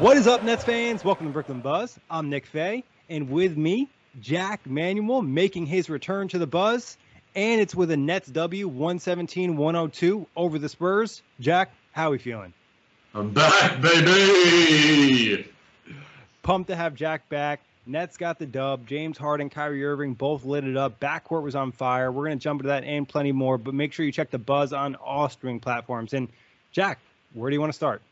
What is up, Nets fans? Welcome to Brooklyn Buzz. I'm Nick Fay, and with me, Jack Manuel making his return to the Buzz, and it's with a Nets W 117 102 over the Spurs. Jack, how are we feeling? I'm back, baby. Pumped to have Jack back. Nets got the dub. James Harden, Kyrie Irving both lit it up. Backcourt was on fire. We're going to jump into that and plenty more, but make sure you check the Buzz on all streaming platforms. And Jack, where do you want to start?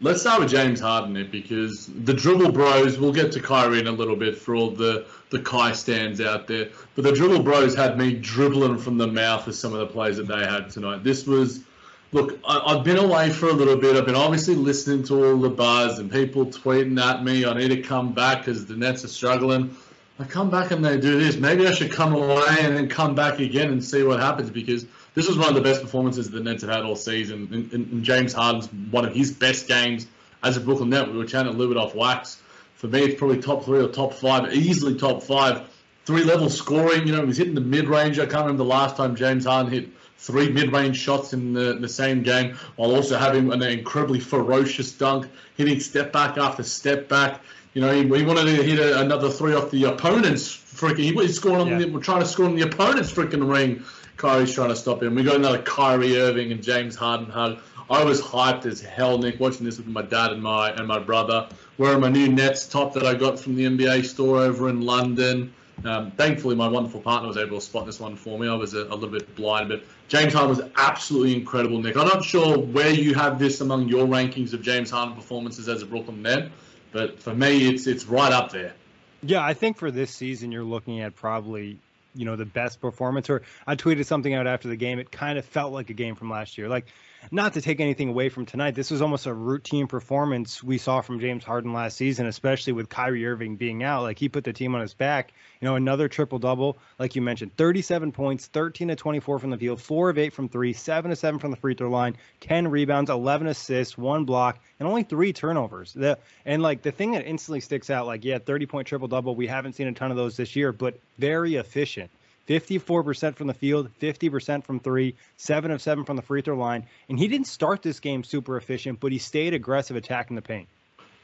Let's start with James Harden then, because the dribble bros. We'll get to Kyrie in a little bit for all the the Kai stands out there, but the dribble bros had me dribbling from the mouth of some of the plays that they had tonight. This was, look, I, have been away for a little bit. I've been obviously listening to all the buzz and people tweeting at me. I need to come back because the Nets are struggling. I come back and they do this. Maybe I should come away and then come back again and see what happens because this was one of the best performances the Nets have had all season. And, and, and James Harden's one of his best games as a Brooklyn Net. We were chatting a little bit off wax. For me, it's probably top three or top five, easily top five. Three level scoring. You know, he's hitting the mid range. I can't remember the last time James Harden hit three mid range shots in the, the same game, while also having an incredibly ferocious dunk, hitting step back after step back. You know, he, he wanted to hit a, another three off the opponent's freaking. He was scoring on yeah. the, trying to score on the opponent's freaking ring. Kyrie's trying to stop him. We got another Kyrie Irving and James Harden hug. I was hyped as hell, Nick, watching this with my dad and my and my brother. Wearing my new Nets top that I got from the NBA store over in London. Um, thankfully, my wonderful partner was able to spot this one for me. I was a, a, little bit blind, but James Harden was absolutely incredible, Nick. I'm not sure where you have this among your rankings of James Harden performances as a Brooklyn Net, but for me, it's it's right up there. Yeah, I think for this season, you're looking at probably you know the best performance. Or I tweeted something out after the game. It kind of felt like a game from last year. Like not to take anything away from tonight, this was almost a routine performance we saw from James Harden last season, especially with Kyrie Irving being out. Like he put the team on his back. You know, another triple double, like you mentioned, 37 points, 13 to 24 from the field, four of eight from three, seven to seven from the free throw line, 10 rebounds, 11 assists, one block, and only three turnovers. The and like the thing that instantly sticks out, like yeah, 30 point triple double. We haven't seen a ton of those this year, but very efficient. 54% from the field, 50% from three, seven of seven from the free throw line. And he didn't start this game super efficient, but he stayed aggressive attacking the paint.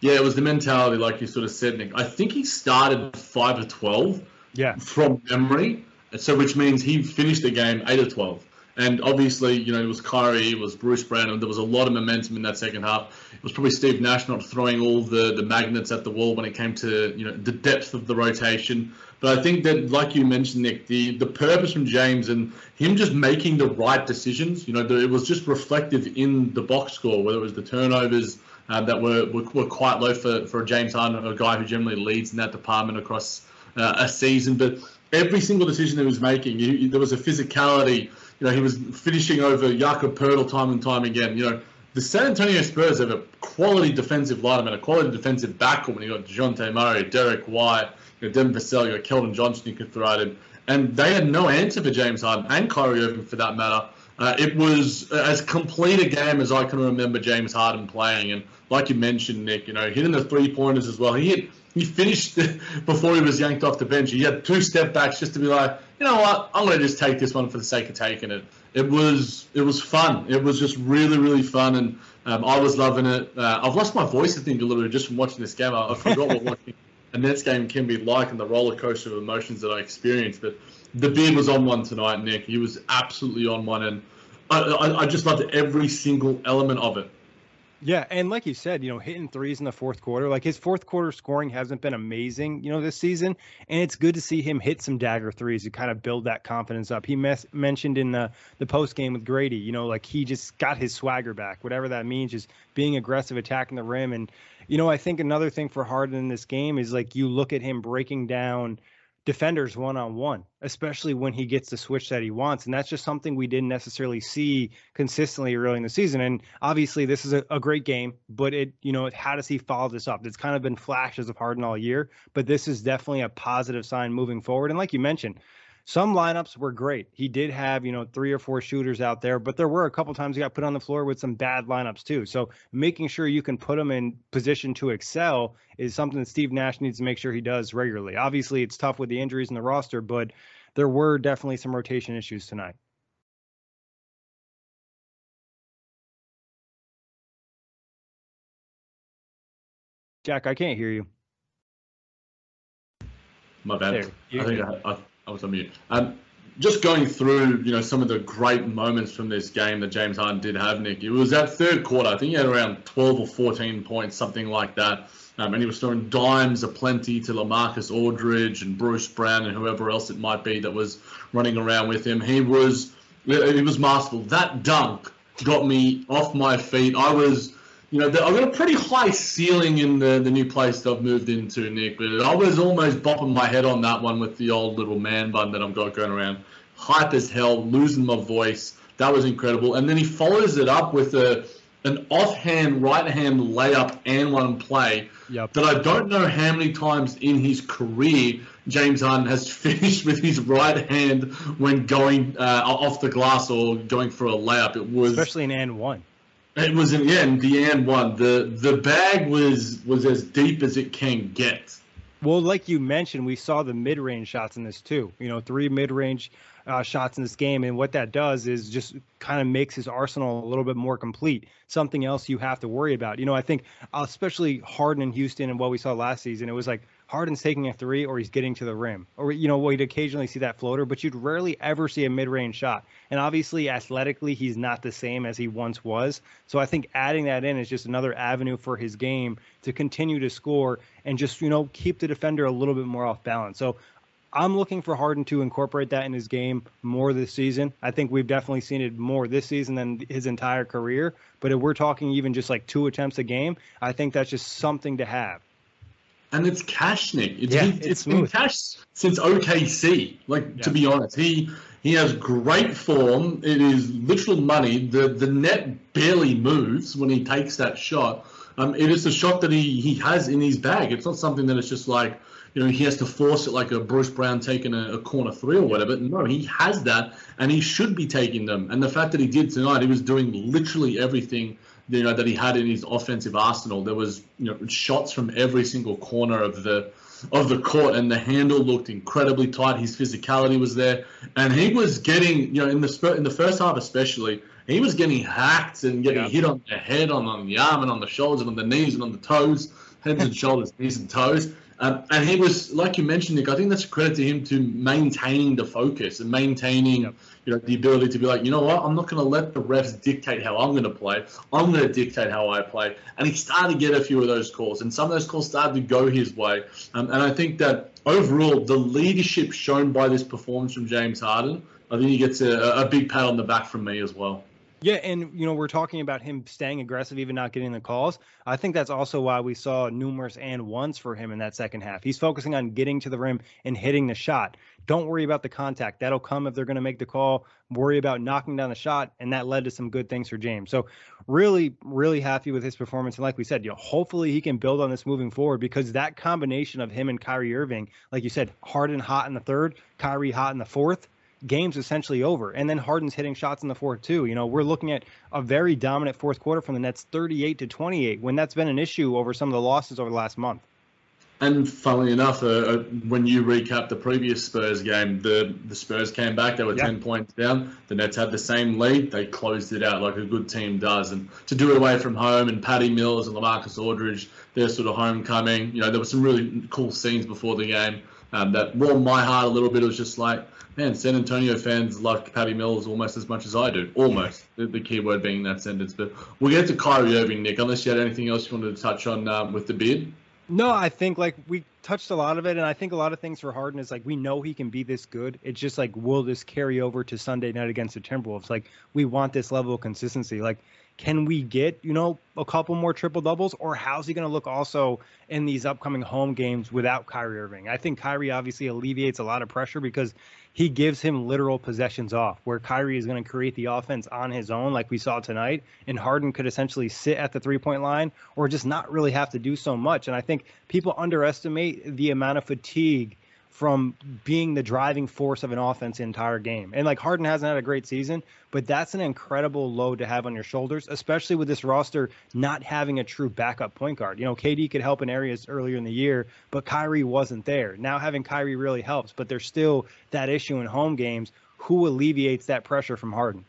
Yeah, it was the mentality, like you sort of said, Nick. I think he started five of twelve. Yeah. From memory, so which means he finished the game eight of twelve. And obviously, you know, it was Kyrie, it was Bruce Brown, there was a lot of momentum in that second half. It was probably Steve Nash not throwing all the, the magnets at the wall when it came to, you know, the depth of the rotation. But I think that, like you mentioned, Nick, the, the purpose from James and him just making the right decisions, you know, the, it was just reflective in the box score, whether it was the turnovers uh, that were, were, were quite low for, for James Harden, a guy who generally leads in that department across uh, a season. But every single decision he was making, he, there was a physicality you know, he was finishing over Jakob Poeltl time and time again. You know, the San Antonio Spurs have a quality defensive lineup and a quality defensive backcourt when you got Dejounte Murray, Derrick White, you know, Devin Vassell, you got Keldon Johnson you could throw at him. And they had no answer for James Harden and Kyrie Irving for that matter. Uh, it was as complete a game as I can remember James Harden playing. And like you mentioned, Nick, you know, hitting the three pointers as well. He hit he finished before he was yanked off the bench. He had two step backs just to be like, you know what, I'm going to just take this one for the sake of taking it. It was it was fun. It was just really really fun, and um, I was loving it. Uh, I've lost my voice, I think, a little bit just from watching this game. I, I forgot what watching a Nets game can be like and the roller coaster of emotions that I experienced. But the beard was on one tonight, Nick. He was absolutely on one, and I, I, I just loved every single element of it. Yeah, and like you said, you know, hitting threes in the fourth quarter, like his fourth quarter scoring hasn't been amazing, you know, this season, and it's good to see him hit some dagger threes to kind of build that confidence up. He mes- mentioned in the the post game with Grady, you know, like he just got his swagger back, whatever that means, just being aggressive, attacking the rim, and you know, I think another thing for Harden in this game is like you look at him breaking down defenders one on one, especially when he gets the switch that he wants. And that's just something we didn't necessarily see consistently early in the season. And obviously, this is a, a, great game, but it, you know, how does he follow this up? It's kind of been flashes of Harden all year, but this is definitely a positive sign moving forward. And like you mentioned, some lineups were great. He did have, you know, three or four shooters out there, but there were a couple times he got put on the floor with some bad lineups too. So making sure you can put him in position to excel is something that Steve Nash needs to make sure he does regularly. Obviously, it's tough with the injuries in the roster, but there were definitely some rotation issues tonight. Jack, I can't hear you. My bad. I think I, I, I was on mute. Um, just going through, you know, some of the great moments from this game that James Harden did have, Nick. It was that third quarter. I think he had around 12 or 14 points, something like that. Um, and he was throwing dimes aplenty to LaMarcus Aldridge and Bruce Brown and whoever else it might be that was running around with him. He was, he was masterful. That dunk got me off my feet. I was you know, I've got a pretty high ceiling in the, the new place that I've moved into, Nick, but I was almost bopping my head on that one with the old little man bun that I've got going around. Hype as hell, losing my voice. That was incredible. And then he follows it up with a an offhand right hand layup and one play yep. that I don't know how many times in his career James Harden has finished with his right hand when going uh, off the glass or going for a layup. It was especially in and one. It was in in the end one. The the bag was was as deep as it can get. Well, like you mentioned, we saw the mid range shots in this too. You know, three mid range uh, shots in this game, and what that does is just kind of makes his arsenal a little bit more complete. Something else you have to worry about. You know, I think especially Harden in Houston and what we saw last season, it was like Harden's taking a three or he's getting to the rim. Or, you know, we'd occasionally see that floater, but you'd rarely ever see a mid range shot. And obviously, athletically, he's not the same as he once was. So I think adding that in is just another avenue for his game to continue to score and just, you know, keep the defender a little bit more off balance. So I'm looking for Harden to incorporate that in his game more this season. I think we've definitely seen it more this season than his entire career. But if we're talking even just like two attempts a game, I think that's just something to have and it's cash, Nick. It's, yeah, it's, it's been cash since OKC. Like yeah. to be honest, he he has great form. It is literal money. The the net barely moves when he takes that shot. Um, it is a shot that he he has in his bag. It's not something that it's just like you know he has to force it like a Bruce Brown taking a, a corner three or whatever. No, he has that, and he should be taking them. And the fact that he did tonight, he was doing literally everything you know that he had in his offensive arsenal. There was you know shots from every single corner of the of the court, and the handle looked incredibly tight. His physicality was there, and he was getting you know in the in the first half especially. He was getting hacked and getting yeah. hit on the head, on, on the arm, and on the shoulders, and on the knees, and on the toes, heads and shoulders, knees and toes. Um, and he was, like you mentioned, Nick. I think that's a credit to him to maintaining the focus and maintaining yep you know, the ability to be like, you know what, I'm not going to let the refs dictate how I'm going to play. I'm going to dictate how I play. And he started to get a few of those calls, and some of those calls started to go his way. Um, and I think that overall, the leadership shown by this performance from James Harden, I think he gets a, a big pat on the back from me as well. Yeah, and you know we're talking about him staying aggressive, even not getting the calls. I think that's also why we saw numerous and ones for him in that second half. He's focusing on getting to the rim and hitting the shot. Don't worry about the contact; that'll come if they're going to make the call. Worry about knocking down the shot, and that led to some good things for James. So, really, really happy with his performance. And like we said, you know, hopefully he can build on this moving forward because that combination of him and Kyrie Irving, like you said, Harden hot in the third, Kyrie hot in the fourth game's essentially over. And then Harden's hitting shots in the fourth too. You know, we're looking at a very dominant fourth quarter from the Nets, 38 to 28, when that's been an issue over some of the losses over the last month. And funnily enough, uh, uh, when you recap the previous Spurs game, the, the Spurs came back. They were yeah. 10 points down. The Nets had the same lead. They closed it out like a good team does. And to do it away from home and Patty Mills and LaMarcus Aldridge, their sort of homecoming, you know, there were some really cool scenes before the game um, that warmed my heart a little bit. It was just like, man, San Antonio fans love Patty Mills almost as much as I do. Almost. The, the key word being that sentence. But we'll get to Kyrie Irving, Nick, unless you had anything else you wanted to touch on um, with the beard. No, I think like we touched a lot of it, and I think a lot of things for Harden is like we know he can be this good. It's just like will this carry over to Sunday night against the Timberwolves? Like we want this level of consistency. Like can we get you know a couple more triple doubles, or how's he going to look also in these upcoming home games without Kyrie Irving? I think Kyrie obviously alleviates a lot of pressure because he gives him literal possessions off, where Kyrie is going to create the offense on his own, like we saw tonight, and Harden could essentially sit at the three point line or just not really have to do so much. And I think people underestimate the amount of fatigue from being the driving force of an offense the entire game. And like Harden hasn't had a great season, but that's an incredible load to have on your shoulders, especially with this roster not having a true backup point guard. You know, KD could help in areas earlier in the year, but Kyrie wasn't there. Now having Kyrie really helps, but there's still that issue in home games. Who alleviates that pressure from Harden?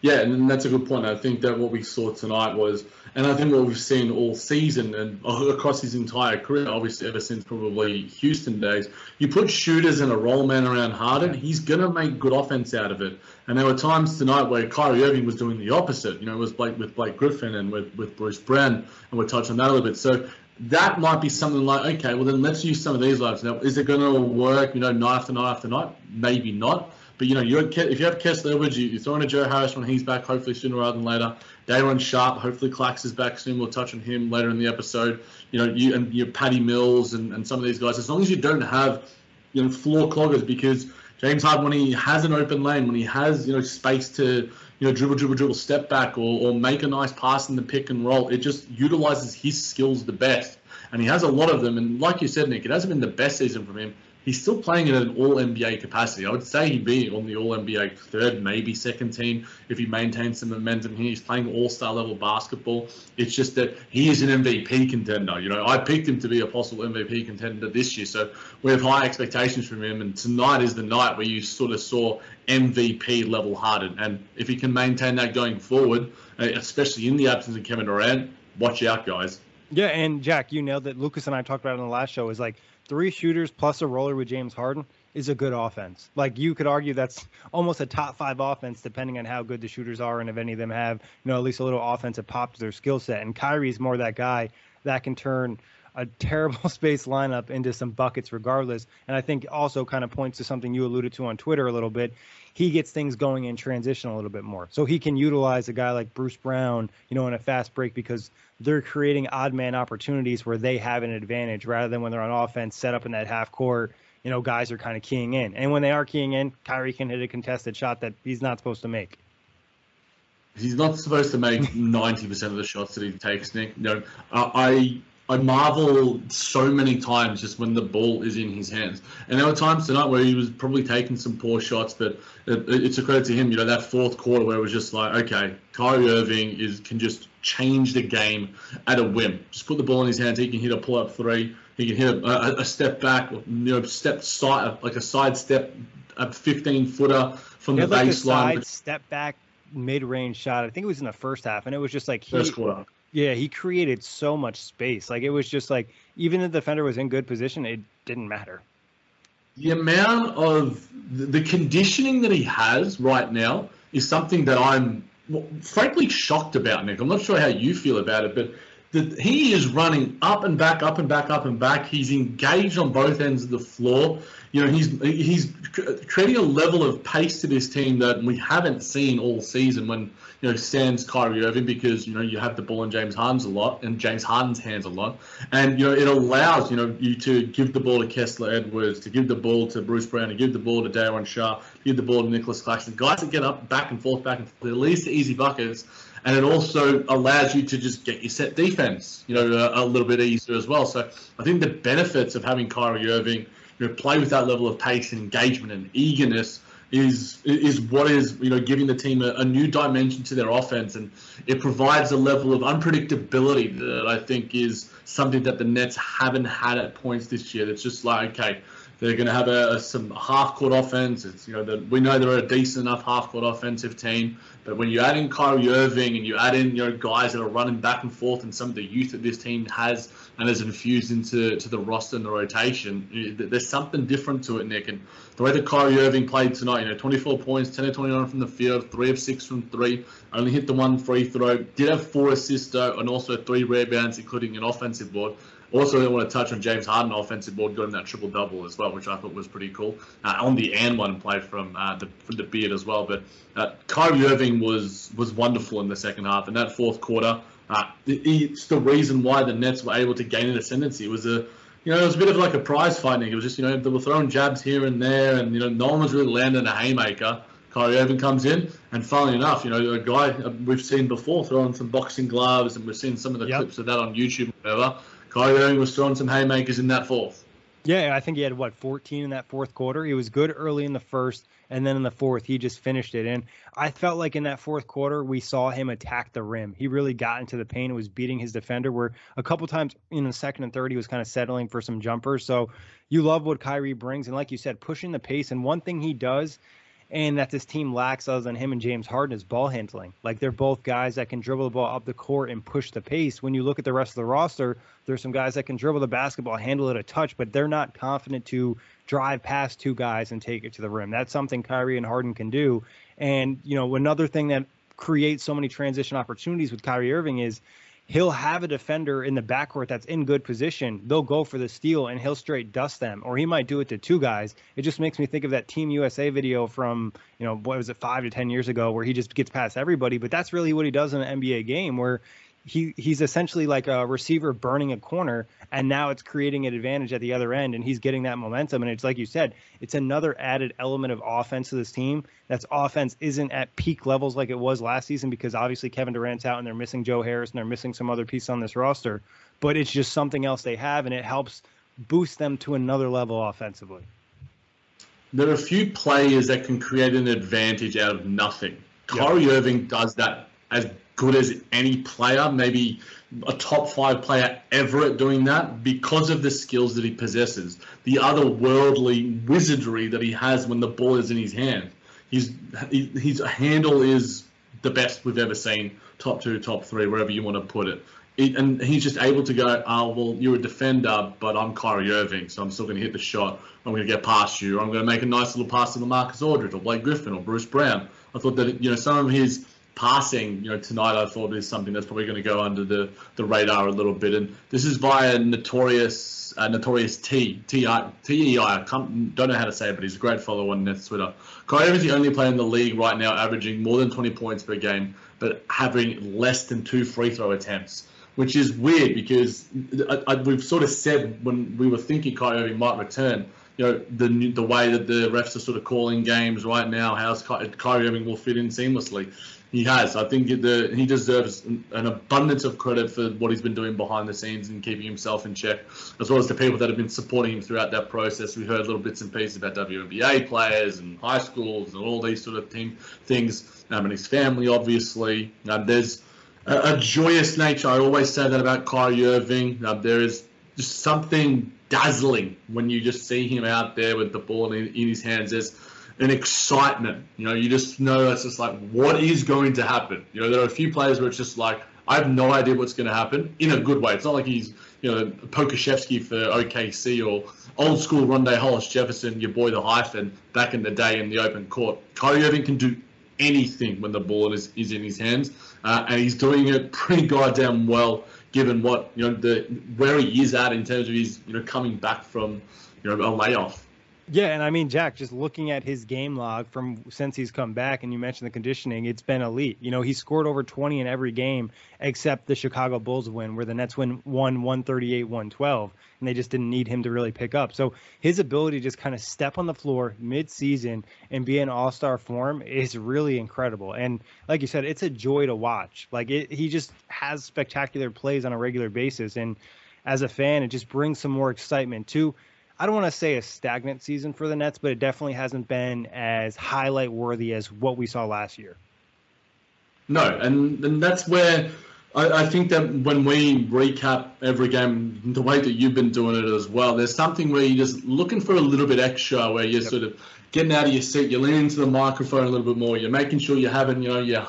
Yeah, and that's a good point. I think that what we saw tonight was, and I think what we've seen all season and across his entire career, obviously ever since probably Houston days, you put shooters and a roll man around Harden, he's going to make good offense out of it. And there were times tonight where Kyrie Irving was doing the opposite. You know, it was Blake, with Blake Griffin and with, with Bruce Brown, and we'll touch on that a little bit. So that might be something like, okay, well then let's use some of these lives. Now, is it going to work, you know, night after night after night? Maybe not. But you know, you if you have Kessler Edwards, you, are throwing a Joe Harris when he's back, hopefully sooner rather than later. Day'Ron Sharpe, hopefully Clax is back soon. We'll touch on him later in the episode. You know, you and your Patty Mills and, and some of these guys. As long as you don't have, you know, floor cloggers, because James Harden, when he has an open lane, when he has you know space to you know dribble, dribble, dribble, step back, or, or make a nice pass in the pick and roll, it just utilizes his skills the best. And he has a lot of them. And like you said, Nick, it hasn't been the best season from him he's still playing in an All NBA capacity. I would say he'd be on the All NBA third, maybe second team if he maintains some momentum here. He's playing All Star level basketball. It's just that he is an MVP contender. You know, I picked him to be a possible MVP contender this year, so we have high expectations from him. And tonight is the night where you sort of saw MVP level Harden, and if he can maintain that going forward, uh, especially in the absence of Kevin Durant, watch out, guys. Yeah, and Jack, you nailed that Lucas and I talked about in the last show. Is like three shooters plus a roller with James Harden is a good offense. Like you could argue that's almost a top five offense, depending on how good the shooters are and if any of them have, you know, at least a little offensive pop to their skill set. And Kyrie's more that guy that can turn a terrible space lineup into some buckets regardless. And I think also kind of points to something you alluded to on Twitter a little bit. He gets things going in transition a little bit more. So he can utilize a guy like Bruce Brown, you know, in a fast break because they're creating odd man opportunities where they have an advantage rather than when they're on offense set up in that half court. You know, guys are kind of keying in. And when they are keying in, Kyrie can hit a contested shot that he's not supposed to make. He's not supposed to make 90% of the shots that he takes, Nick. No, know, I I marvel so many times just when the ball is in his hands. And there were times tonight where he was probably taking some poor shots, but it, it's a credit to him. You know, that fourth quarter where it was just like, okay, Kyrie Irving is can just change the game at a whim. Just put the ball in his hands. He can hit a pull up three. He can hit a, a, a step back, you know, step side, like a side step, a 15 footer from the like baseline. Like step back mid range shot. I think it was in the first half, and it was just like he, first quarter yeah, he created so much space. Like it was just like even the defender was in good position, it didn't matter. The amount of the conditioning that he has right now is something that I'm frankly shocked about, Nick. I'm not sure how you feel about it, but the, he is running up and back, up and back, up and back. He's engaged on both ends of the floor. You know, he's he's creating a level of pace to this team that we haven't seen all season. When you know, stands Kyrie Irving because you know you have the ball in James Harden's a lot and James Harden's hands a lot, and you know it allows you know you to give the ball to Kessler Edwards, to give the ball to Bruce Brown, to give the ball to Day'Ron Sharpe, to give the ball to Nicholas Claxton, guys that get up back and forth, back and forth, at least the easy buckets and it also allows you to just get your set defense, you know, a, a, little bit easier as well. So I think the benefits of having Kyrie Irving, you know, play with that level of pace and engagement and eagerness is is what is you know giving the team a, a, new dimension to their offense, and it provides a level of unpredictability that I think is something that the Nets haven't had at points this year. That's just like okay, they're going to have a, a some half court offense. It's you know the, we know they're a decent enough half court offensive team, but when you add in Kyrie Irving and you add in you know guys that are running back and forth and some of the youth that this team has and is infused into to the roster and the rotation, there's something different to it, Nick. And the way that Kyrie Irving played tonight, you know, 24 points, 10 of 29 from the field, three of six from three, only hit the one free throw, did have four assists though, and also three rebounds, including an offensive board. Also, I want to touch on James Harden offensive board getting that triple double as well, which I thought was pretty cool. Uh, on the and one play from uh, the from the beard as well. But uh, Kyrie Irving was was wonderful in the second half, and that fourth quarter, uh, it's the reason why the Nets were able to gain an ascendancy. It was a you know, it was a bit of like a prize fighting. It was just, you know, they were throwing jabs here and there, and, you know, no one was really landing a haymaker. Kyrie Irving comes in, and funnily enough, you know, a guy we've seen before throwing some boxing gloves, and we've seen some of the yep. clips of that on YouTube, whatever. Kyrie Irving was throwing some haymakers in that fourth. Yeah, I think he had what 14 in that fourth quarter. He was good early in the first, and then in the fourth, he just finished it. And I felt like in that fourth quarter, we saw him attack the rim. He really got into the paint and was beating his defender. Where a couple times in the second and third, he was kind of settling for some jumpers. So you love what Kyrie brings, and like you said, pushing the pace. And one thing he does and that this team lacks other than him and James Harden is ball handling. Like they're both guys that can dribble the ball up the court and push the pace. When you look at the rest of the roster, there's some guys that can dribble the basketball, handle it a touch, but they're not confident to drive past two guys and take it to the rim. That's something Kyrie and Harden can do. And, you know, another thing that creates so many transition opportunities with Kyrie Irving is he'll have a defender in the backcourt that's in good position. They'll go for the steal and he'll straight dust them, or he might do it to two guys. It just makes me think of that Team USA video from, you know, what was it, five to 10 years ago, where he just gets past everybody. But that's really what he does in an NBA game, where he he's essentially like a receiver burning a corner and now it's creating an advantage at the other end and he's getting that momentum. And it's like you said it's another added element of offense to this team. That's offense isn't at peak levels like it was last season because obviously Kevin Durant's out and they're missing Joe Harris and they're missing some other piece on this roster but it's just something else they have and it helps boost them to another level offensively. There are a few players that can create an advantage out of nothing. Yep. Kyrie Irving does that as good as any player, maybe a top five player ever at doing that because of the skills that he possesses, the otherworldly wizardry that he has when the ball is in his hand. His, his handle is the best we've ever seen, top two, top three, wherever you want to put it. it and he's just able to go, oh, well, you're a defender, but I'm Kyrie Irving, so I'm still going to hit the shot. I'm going to get past you, I'm going to make a nice little pass to LaMarcus Aldridge, or Blake Griffin, or Bruce Brown. I thought that, you know, some of his – passing, you know, tonight I thought is something that's probably going to go under the, the radar a little bit. And this is via Notorious uh, Notorious T T I T E I. Don't know how to say it, but he's a great follower on Nets Twitter. Kyrie is the only player in the league right now averaging more than 20 points per game, but having less than two free throw attempts. Which is weird because I, I, we've sort of said when we were thinking Kyrie Irving might return, you know the the way that the refs are sort of calling games right now, how Kyrie Irving will fit in seamlessly he has. I think the, he deserves an abundance of credit for what he's been doing behind the scenes and keeping himself in check, as well as the people that have been supporting him throughout that process. We heard little bits and pieces about WNBA players and high schools and all these sort of thing, things, um, and his family, obviously. Um, there's a, a, joyous nature. I always say that about Kyrie Irving. Um, there is just something dazzling when you just see him out there with the ball in, in his hands. There's an excitement. You know, you just know it's just like, what is going to happen? You know, there are a few players where it's just like, I have no idea what's going to happen in a good way. It's not like he's, you know, Pokusevski for OKC or old school Rondae Hollis Jefferson, your boy the hyphen, back in the day in the open court. Kyrie Irving can do anything when the ball is, is in his hands, uh, and he's doing it pretty goddamn well given what you know the where he is at in terms of his you know coming back from you know a layoff. Yeah, and I mean, Jack, just looking at his game log from since he's come back, and you mentioned the conditioning, it's been elite. You know, he scored over 20 in every game except the Chicago Bulls win, where the Nets win won 138 112, and they just didn't need him to really pick up. So his ability to just kind of step on the floor mid-season and be in all-star form is really incredible. And like you said, it's a joy to watch. Like it, he just has spectacular plays on a regular basis, and as a fan, it just brings some more excitement to I don't want to say a stagnant season for the Nets, but it definitely hasn't been as highlight worthy as what we saw last year. No, and, and that's where I, I, think that when we recap every game, the way that you've been doing it as well, there's something where you're just looking for a little bit extra, where you're yep. sort of getting out of your seat, you're leaning into the microphone a little bit more, you're making sure you're having, you know, your,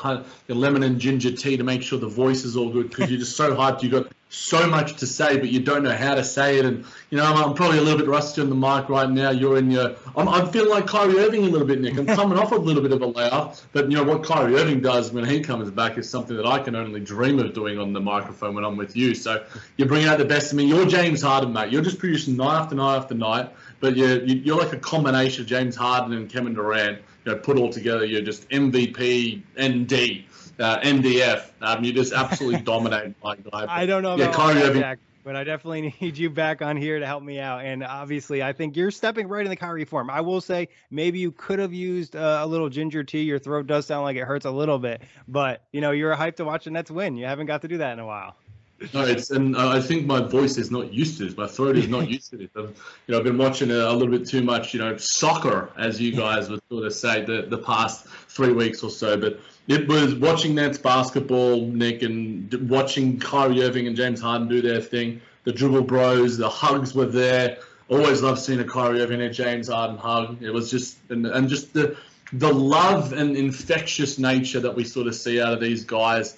your lemon and ginger tea to make sure the voice is all good because you're just so hyped. You've got so much to say, but you don't know how to say it. And, you know, I'm, I'm probably a little bit rusty on the mic right now. You're in your, I'm, I'm feeling like Kyrie Irving a little bit, Nick. I'm coming off a little bit of a layoff, but, you know, what Kyrie Irving does when he comes back is something that I can only dream of doing on the microphone when I'm with you. So you're bringing out the best of me. You're James Harden, mate. You're just producing night after night after night, but you're, you're like a combination of James Harden and Kevin Durant. You know, put all together, you're just MVP, ND uh, MDF. Um, you just absolutely dominate my guy. I don't know yeah, Kyrie Irving. Jack, but I definitely need you back on here to help me out. And obviously, I think you're stepping right in the Kyrie form. I will say maybe you could have used uh, a little ginger tea. Your throat does sound like it hurts a little bit, but you know you're hyped to watch the Nets win. You haven't got to do that in a while. No, it's and I think my voice is not used to this. My throat is not used to this. I've, you know, I've been watching a, a, little bit too much, you know, soccer, as you guys would sort of say, the the past three weeks or so. But it was watching Nets basketball, Nick, and watching Kyrie Irving and James Harden do their thing. The dribble bros, the hugs were there. Always loved seeing a Kyrie Irving and James Harden hug. It was just and, and just the the love and infectious nature that we sort of see out of these guys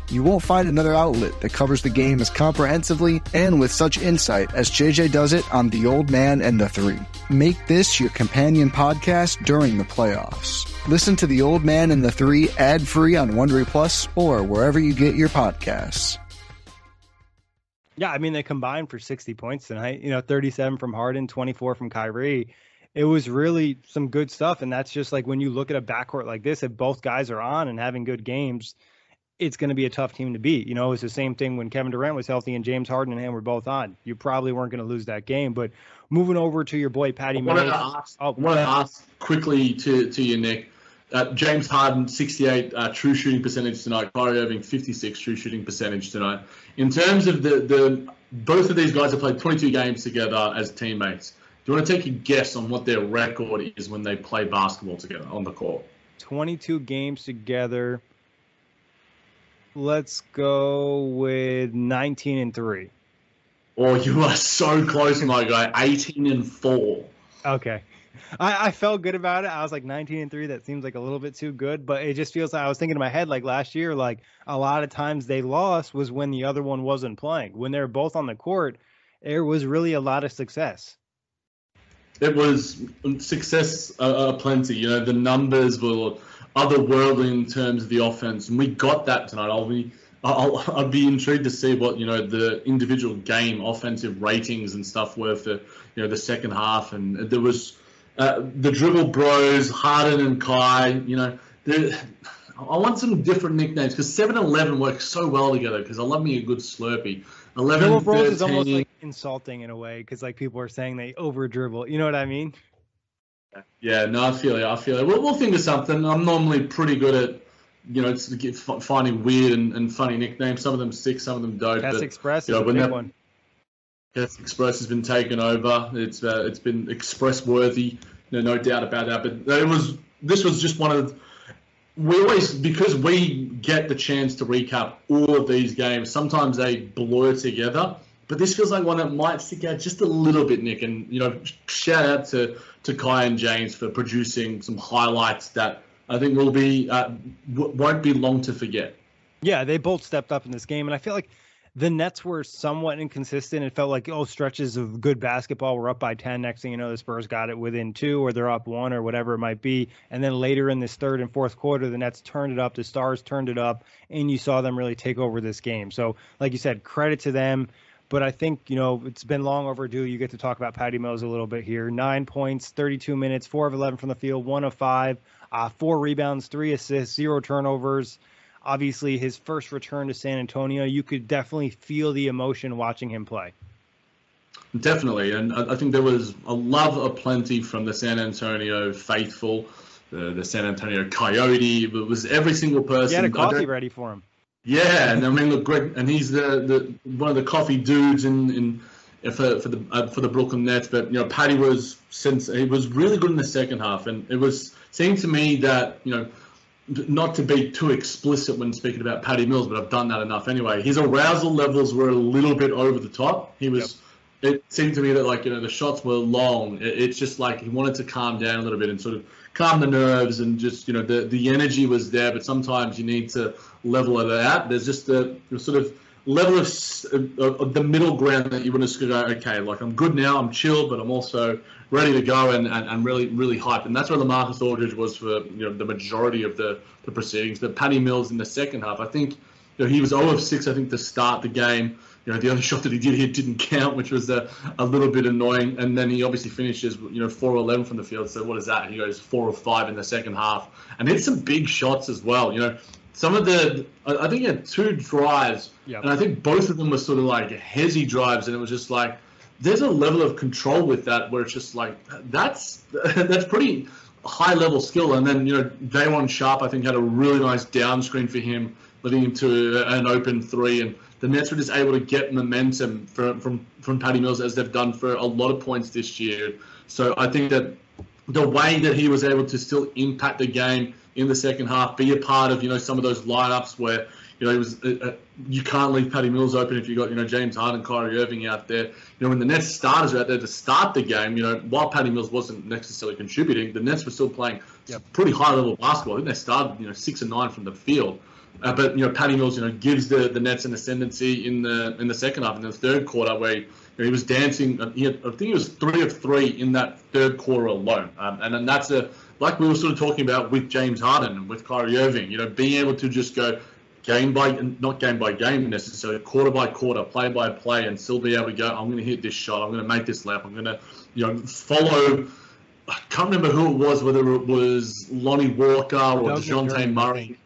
You won't find another outlet that covers the game as comprehensively and with such insight as JJ does it on The Old Man and the Three. Make this your companion podcast during the playoffs. Listen to The Old Man and the Three ad free on Wondery Plus or wherever you get your podcasts. Yeah, I mean they combined for 60 points tonight. You know, 37 from Harden, 24 from Kyrie. It was really some good stuff, and that's just like when you look at a backcourt like this, if both guys are on and having good games, it's going to be a tough team to beat. You know, it was the same thing when Kevin Durant was healthy and James Harden and him were both on. You probably weren't going to lose that game. But moving over to your boy Patty Mills. I want to ask quickly to, to you, Nick. Uh, James Harden, 68 uh, true shooting percentage tonight. Kyrie Irving, 56 true shooting percentage tonight. In terms of the, the both of these guys have played 22 games together as teammates. Do you want to take a guess on what their record is when they play basketball together on the court? 22 games together. Let's go with 19 and 3. Oh, you are so close, my guy. 18 and 4. Okay. I, I felt good about it. I was like 19 and 3. That seems like a little bit too good, but it just feels like I was thinking in my head like last year, like a lot of times they lost was when the other one wasn't playing. When they were both on the court, there was really a lot of success. it was success uh, plenty. You know, the numbers were otherworldly in terms of the offense, and we got that tonight. I'll be I'll, I'd be intrigued to see what you know the individual game offensive ratings and stuff were for you know the second half, and there was uh, the dribble bros, Harden and Kai. You know, I want some different nicknames because 7-Eleven works so well together. Because I love me a good Slurpee. 11, dribble bros 13. is almost like insulting in a way because like people are saying they over dribble. You know what I mean? Yeah, no, I feel it. I feel it. We'll, we'll think of something. I'm normally pretty good at, you know, finding weird and, and funny nicknames. Some of them stick, some of them don't. Cass Express you know, is a big that, one. Cass Express has been taken over. It's uh, it's been express worthy. No, no doubt about that. But it was this was just one of the, we always because we get the chance to recap all of these games. Sometimes they blur together, but this feels like one that might stick out just a little bit, Nick. And you know, shout out to to Kai and James for producing some highlights that I think will be uh, w- won't be long to forget. Yeah, they both stepped up in this game, and I feel like the Nets were somewhat inconsistent. It felt like oh, stretches of good basketball. We're up by ten. Next thing you know, the Spurs got it within two, or they're up one, or whatever it might be. And then later in this third and fourth quarter, the Nets turned it up. The Stars turned it up, and you saw them really take over this game. So, like you said, credit to them. But I think you know it's been long overdue. You get to talk about Patty Mills a little bit here. Nine points, 32 minutes, four of 11 from the field, one of five, uh, four rebounds, three assists, zero turnovers obviously his first return to San Antonio, you could definitely feel the emotion watching him play. Definitely, and I think there was a love aplenty from the San Antonio faithful, the, the San Antonio Coyote. It was every single person. He had a coffee ready for him. Yeah, and I mean, look, Greg, and he's the, the one of the coffee dudes in, in for for the uh, for the Brooklyn Nets. But you know, Patty was since he was really good in the second half, and it was seemed to me that you know not to be too explicit when speaking about Patty Mills, but I've done that enough anyway. His arousal levels were a little bit over the top. He was. Yep. It seemed to me that like you know the shots were long. It, it's just like he wanted to calm down a little bit and sort of calm the nerves and just you know the the energy was there. But sometimes you need to level it out. There's just a sort of level of, of, of the middle ground that you want to go. Okay, like I'm good now. I'm chill, but I'm also ready to go and, and, and really really hyped. And that's where LaMarcus Aldridge was for you know the majority of the, the proceedings. But Patty Mills in the second half, I think you know he was 0 of 6 I think to start the game. You know the only shot that he did hit didn't count, which was a, a little bit annoying. And then he obviously finishes you know 4 11 from the field. So what is that? He goes 4 of 5 in the second half and hit some big shots as well. You know some of the I think he had two drives, yep. and I think both of them were sort of like hezzy drives, and it was just like there's a level of control with that where it's just like that's that's pretty high level skill. And then you know Day'Ron Sharpe I think had a really nice down screen for him, leading him to an open three, and the Nets were just able to get momentum from from from Patty Mills as they've done for a lot of points this year. So I think that the way that he was able to still impact the game in the second half, be a part of you know some of those lineups where you know, it was uh, uh, you can't leave Patty Mills open if you got you know James Harden, Kyrie Irving out there. You know, when the Nets starters are out there to start the game, you know, while Patty Mills wasn't necessarily contributing, the Nets were still playing yep. pretty high level basketball. I think they started you know six and nine from the field. Uh, but you know, Patty Mills, you know, gives the, the Nets an ascendancy in the in the second half, in the third quarter, where he, you know, he was dancing. Uh, he had, I think he was three of three in that third quarter alone, um, and and that's a like we were sort of talking about with James Harden and with Kyrie Irving. You know, being able to just go, game by not game by game necessarily, quarter by quarter, play by play, and still be able to go. I'm going to hit this shot. I'm going to make this lap. I'm going to, you know, follow. I can't remember who it was, whether it was Lonnie Walker or Dejounte Murray.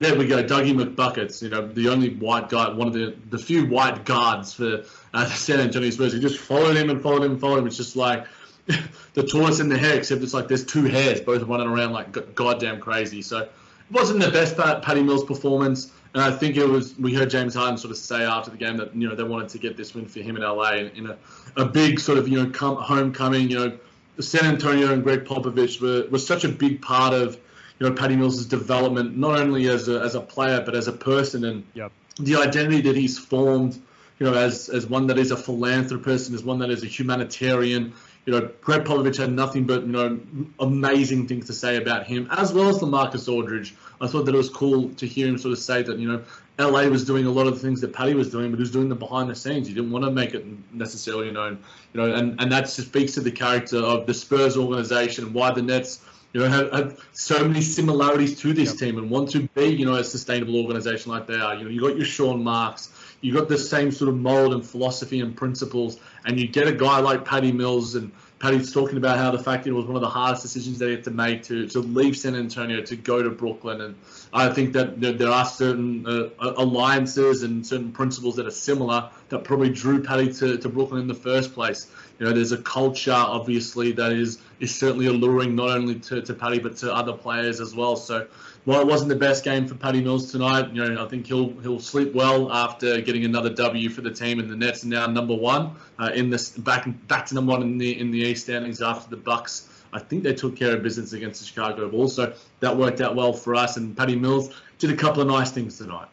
There we go, Dougie McBuckets. You know, the only white guy, one of the the few white guards for uh, San Antonio Spurs. He just followed him and followed him and followed him. It's just like the tortoise and the hare, except it's like there's two hares both running around like goddamn crazy. So it wasn't the best part Patty Mills' performance, and I think it was. We heard James Harden sort of say after the game that you know they wanted to get this win for him in LA in, in a, a big sort of you know come, homecoming. You know, San Antonio and Gregg Popovich were was such a big part of you know Patty Mills' development, not only as a as a player but as a person and yep. the identity that he's formed. You know, as as one that is a philanthropist and as one that is a humanitarian you know, Gregg Popovich had nothing but, you know, amazing things to say about him, as well as LaMarcus Aldridge. I thought that it was cool to hear him sort of say that, you know, LA was doing a lot of the things that Patty was doing, but he was doing them behind the scenes. He didn't want to make it necessarily known, you know, and, and that speaks to the character of the Spurs organization, why the Nets, you know, have, have so many similarities to this yep. team and want to be, you know, a sustainable organization like they are. You know, you got your Sean Marks, you got the same sort of mold and philosophy and principles, and you get a guy like Patty Mills and Patty's talking about how the fact it was one of the hardest decisions that he had to make to, to leave San Antonio to go to Brooklyn. And I think that there, are certain uh, alliances and certain principles that are similar that probably drew Patty to, to Brooklyn in the first place. You know, there's a culture, obviously, that is is certainly alluring not only to, to Patty but to other players as well. So while it wasn't the best game for Patty Mills tonight, you know, I think he'll he'll sleep well after getting another W for the team, and the Nets are now number one uh, in this back back to number one in the in the East standings after the Bucks. I think they took care of business against the Chicago Bulls, so that worked out well for us. And Patty Mills did a couple of nice things tonight.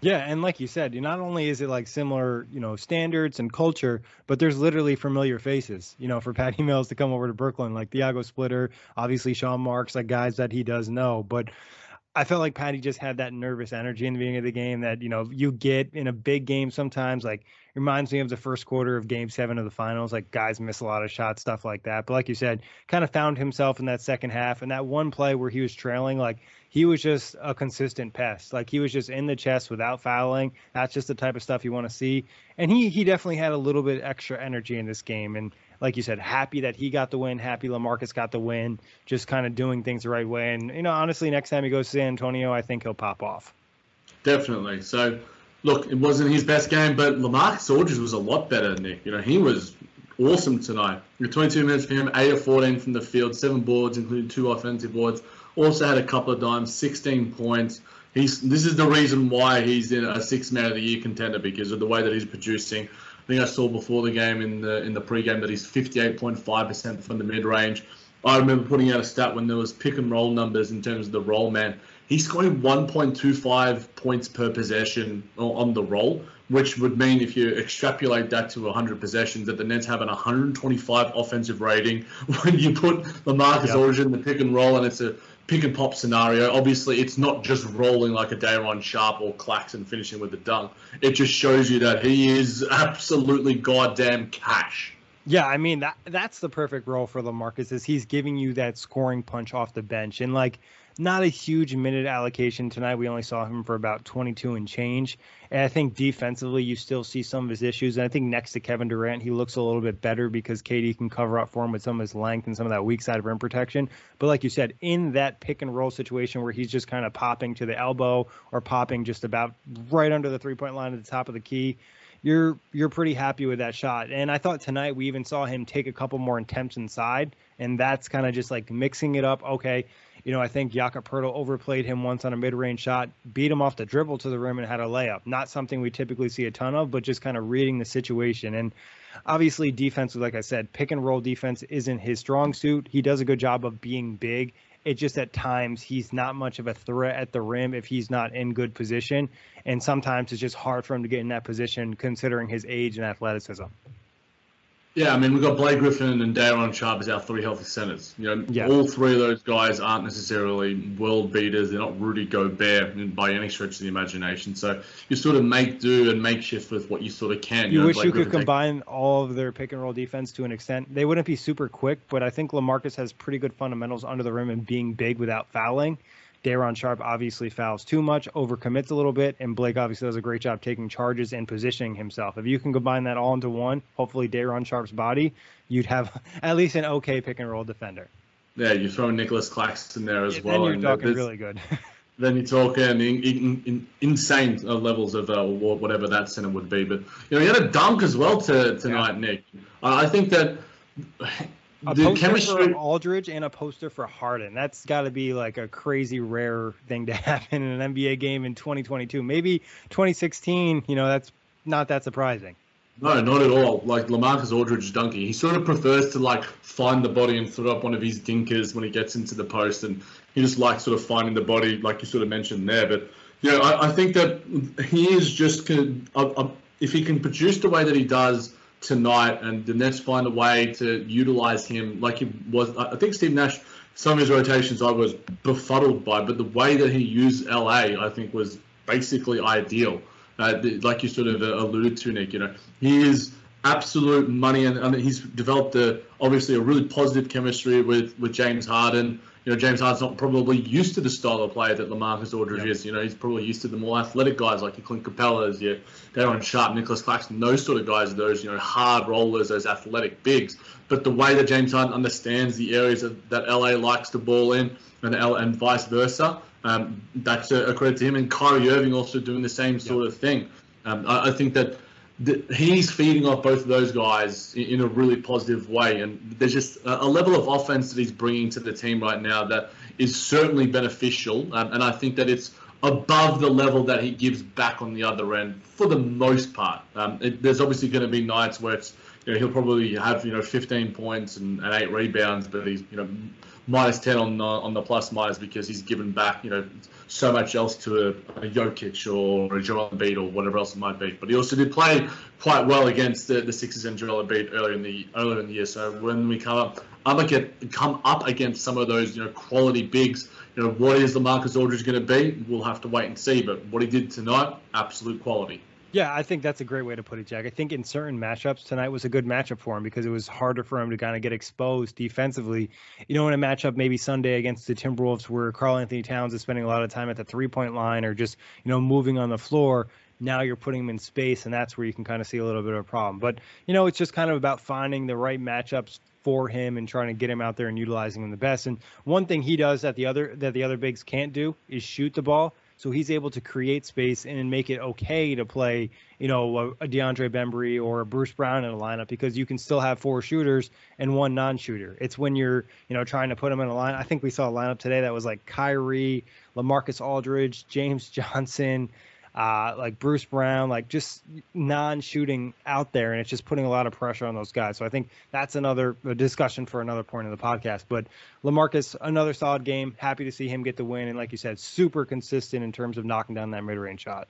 Yeah, and like you said, not only is it like similar, you know, standards and culture, but there's literally familiar faces. You know, for Patty Mills to come over to Brooklyn, like Thiago Splitter, obviously Sean Marks, like guys that he does know. But I felt like Patty just had that nervous energy in the beginning of the game that you know you get in a big game sometimes. Like reminds me of the first quarter of Game Seven of the finals. Like guys miss a lot of shots, stuff like that. But like you said, kind of found himself in that second half and that one play where he was trailing. Like he was just a consistent pest. Like he was just in the chest without fouling. That's just the type of stuff you want to see. And he he definitely had a little bit extra energy in this game and like you said, happy that he got the win, happy LaMarcus got the win, just kind of doing things the right way. And you know, honestly, next time he goes to San Antonio, I think he'll pop off. Definitely. So, look, it wasn't his best game, but LaMarcus Aldridge was a lot better, Nick. You know, he was awesome tonight. 22 minutes for him, 8 of 14 from the field, seven boards, including two offensive boards. Also had a couple of dimes, 16 points. He's, this is the reason why he's in a six man of the year contender because of the way that he's producing. I think I saw before the game in the in the pregame that he's 58.5% from the mid range. I remember putting out a stat when there was pick and roll numbers in terms of the roll man. He's scoring 1.25 points per possession on the roll, which would mean if you extrapolate that to 100 possessions, that the Nets have an 125 offensive rating. When you put the Marcus yep. Origin, the pick and roll, and it's a pick and pop scenario. Obviously, it's not just rolling like a Day'Ron Sharpe or Claxton finishing with a dunk. It just shows you that he is absolutely goddamn cash. Yeah, I mean that that's the perfect role for LaMarcus is he's giving you that scoring punch off the bench. And like not a huge minute allocation tonight. We only saw him for about 22 and change. And I think defensively, you still see some of his issues. And I think next to Kevin Durant, he looks a little bit better because KD can cover up for him with some of his length and some of that weak side of rim protection. But like you said, in that pick and roll situation where he's just kind of popping to the elbow or popping just about right under the three point line at the top of the key, you're you're pretty happy with that shot. And I thought tonight we even saw him take a couple more attempts inside, and that's kind of just like mixing it up. Okay, you know, I think Jakob Poeltl overplayed him once on a mid-range shot, beat him off the dribble to the rim, and had a layup. Not something we typically see a ton of, but just kind of reading the situation. And obviously, defense, like I said, pick and roll defense isn't his strong suit. He does a good job of being big. It just at times he's not much of a threat at the rim if he's not in good position, and sometimes it's just hard for him to get in that position considering his age and athleticism. Yeah, I mean, we've got Blake Griffin and Day'Ron Sharpe as our three healthy centers. You know, yeah. all three of those guys aren't necessarily world beaters. They're not Rudy Gobert by any stretch of the imagination. So you sort of make do and make shift with what you sort of can. You, you know, wish Blake you Griffin could combine all of their pick and roll defense to an extent. They wouldn't be super quick, but I think LaMarcus has pretty good fundamentals under the rim and being big without fouling. Day'Ron Sharpe obviously fouls too much, overcommits a little bit, and Blake obviously does a great job taking charges and positioning himself. If you can combine that all into one, hopefully Day'Ron Sharpe's body, you'd have at least an okay pick and roll defender. Yeah, you throw Nicholas Claxton there as yeah, well. Then you're talking really good. then you're talking in, in, in insane levels of uh, whatever that center would be. But you know, he had a dunk as well to, tonight, yeah. Nick. I think that a the poster chemistry... for Aldridge and a poster for Harden. That's got to be like a crazy rare thing to happen in an NBA game in 2022. Maybe 2016. You know, that's not that surprising. No, not at all. Like LaMarcus Aldridge dunking, he sort of prefers to like find the body and throw up one of his dinkers when he gets into the post, and he just likes sort of finding the body, like you sort of mentioned there. But yeah, I, I think that he is just uh, uh, if he can produce the way that he does tonight, and the Nets find a way to utilize him like he was. I think Steve Nash, some of his rotations I was befuddled by, but the way that he used LA, I think, was basically ideal. Uh, like you sort of alluded to, Nick, you know, he is absolute money, and, and he's developed a, obviously a really positive chemistry with, with James Harden you know, James Harden's not probably used to the style of play that LaMarcus Aldridge yep. is. You know, he's probably used to the more athletic guys like your Clint Capela's, your Day'Ron Sharpe, Nicholas Claxton, those sort of guys, those, you know, hard rollers, those athletic bigs. But the way that James Harden understands the areas that, that LA likes to ball in and, L, and vice versa, um, that's a, a, credit to him. And Kyrie Irving also doing the same sort yep. of thing. Um, I, I think that he's feeding off both of those guys in, a really positive way. And there's just a, a, level of offense that he's bringing to the team right now that is certainly beneficial. Um, and I think that it's above the level that he gives back on the other end for the most part. Um, it, there's obviously going to be nights where it's you know, he'll probably have you know 15 points and, and eight rebounds, but he's you know minus 10 on the, on the plus minus because he's given back you know so much else to a, a Jokic or a Joel Embiid or whatever else it might be. But he also did play quite well against the, the Sixers and Joel Embiid earlier in the earlier in the year. So when we come up, I'm gonna come up against some of those you know quality bigs. You know what is LaMarcus Aldridge going to be? We'll have to wait and see. But what he did tonight, absolute quality. Yeah, I think that's a great way to put it, Jack. I think in certain matchups tonight was a good matchup for him because it was harder for him to kind of get exposed defensively. You know, in a matchup maybe Sunday against the Timberwolves where Karl-Anthony Towns is spending a lot of time at the three point line or just, you know, moving on the floor, now you're putting him in space and that's where you can kind of see a little bit of a problem. But, you know, it's just kind of about finding the right matchups for him and trying to get him out there and utilizing him the best. And one thing he does that the other that the other bigs can't do is shoot the ball. So he's able to create space and make it okay to play, you know, a, a DeAndre Bembry or a Bruce Brown in a lineup because you can still have four shooters and one non-shooter. It's when you're, you know, trying to put them in a line. I think we saw a lineup today that was like Kyrie, LaMarcus Aldridge, James Johnson, uh, like Bruce Brown, like just non-shooting out there, and it's just putting a lot of pressure on those guys. So I think that's another discussion for another point of the podcast. But LaMarcus, another solid game. Happy to see him get the win, and like you said, super consistent in terms of knocking down that mid-range shot.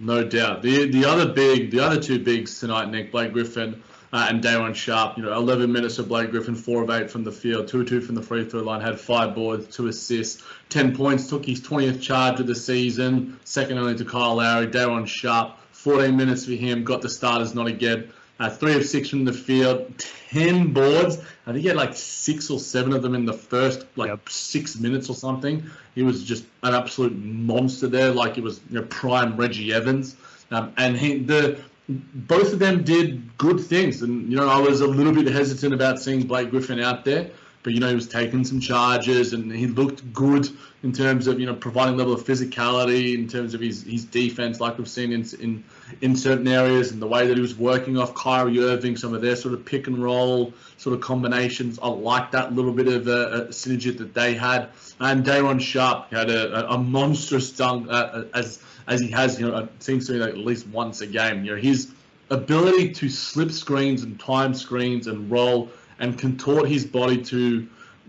No doubt. The the other big, the other two bigs tonight, Nick Blake Griffin uh, and Day'Ron Sharpe. You know, 11 minutes of Blake Griffin, four of eight from the field, two two from the free throw line, had five boards, two assists, 10 points, took his 20th charge of the season, second only to Kyle Lowry. Day'Ron Sharpe, 14 minutes for him, got the starters not again. Uh, three of six from the field, 10 boards. I think he had like six or seven of them in the first like yep. six minutes or something. He was just an absolute monster there, like it was you know, prime Reggie Evans. Um, and he the both of them did good things. And, you know, I was a little bit hesitant about seeing Blake Griffin out there, but, you know, he was taking some charges and he looked good in terms of, you know, providing level of physicality, in terms of his, his defense, like we've seen in, in, in certain areas, and the way that he was working off Kyrie Irving, some of their sort of pick and roll sort of combinations. I like that little bit of a, a synergy that they had. And Day'Ron Sharpe had a, a monstrous dunk uh, as as he has, you know, it seems to me like at least once a game. You know, his ability to slip screens and time screens and roll and contort his body to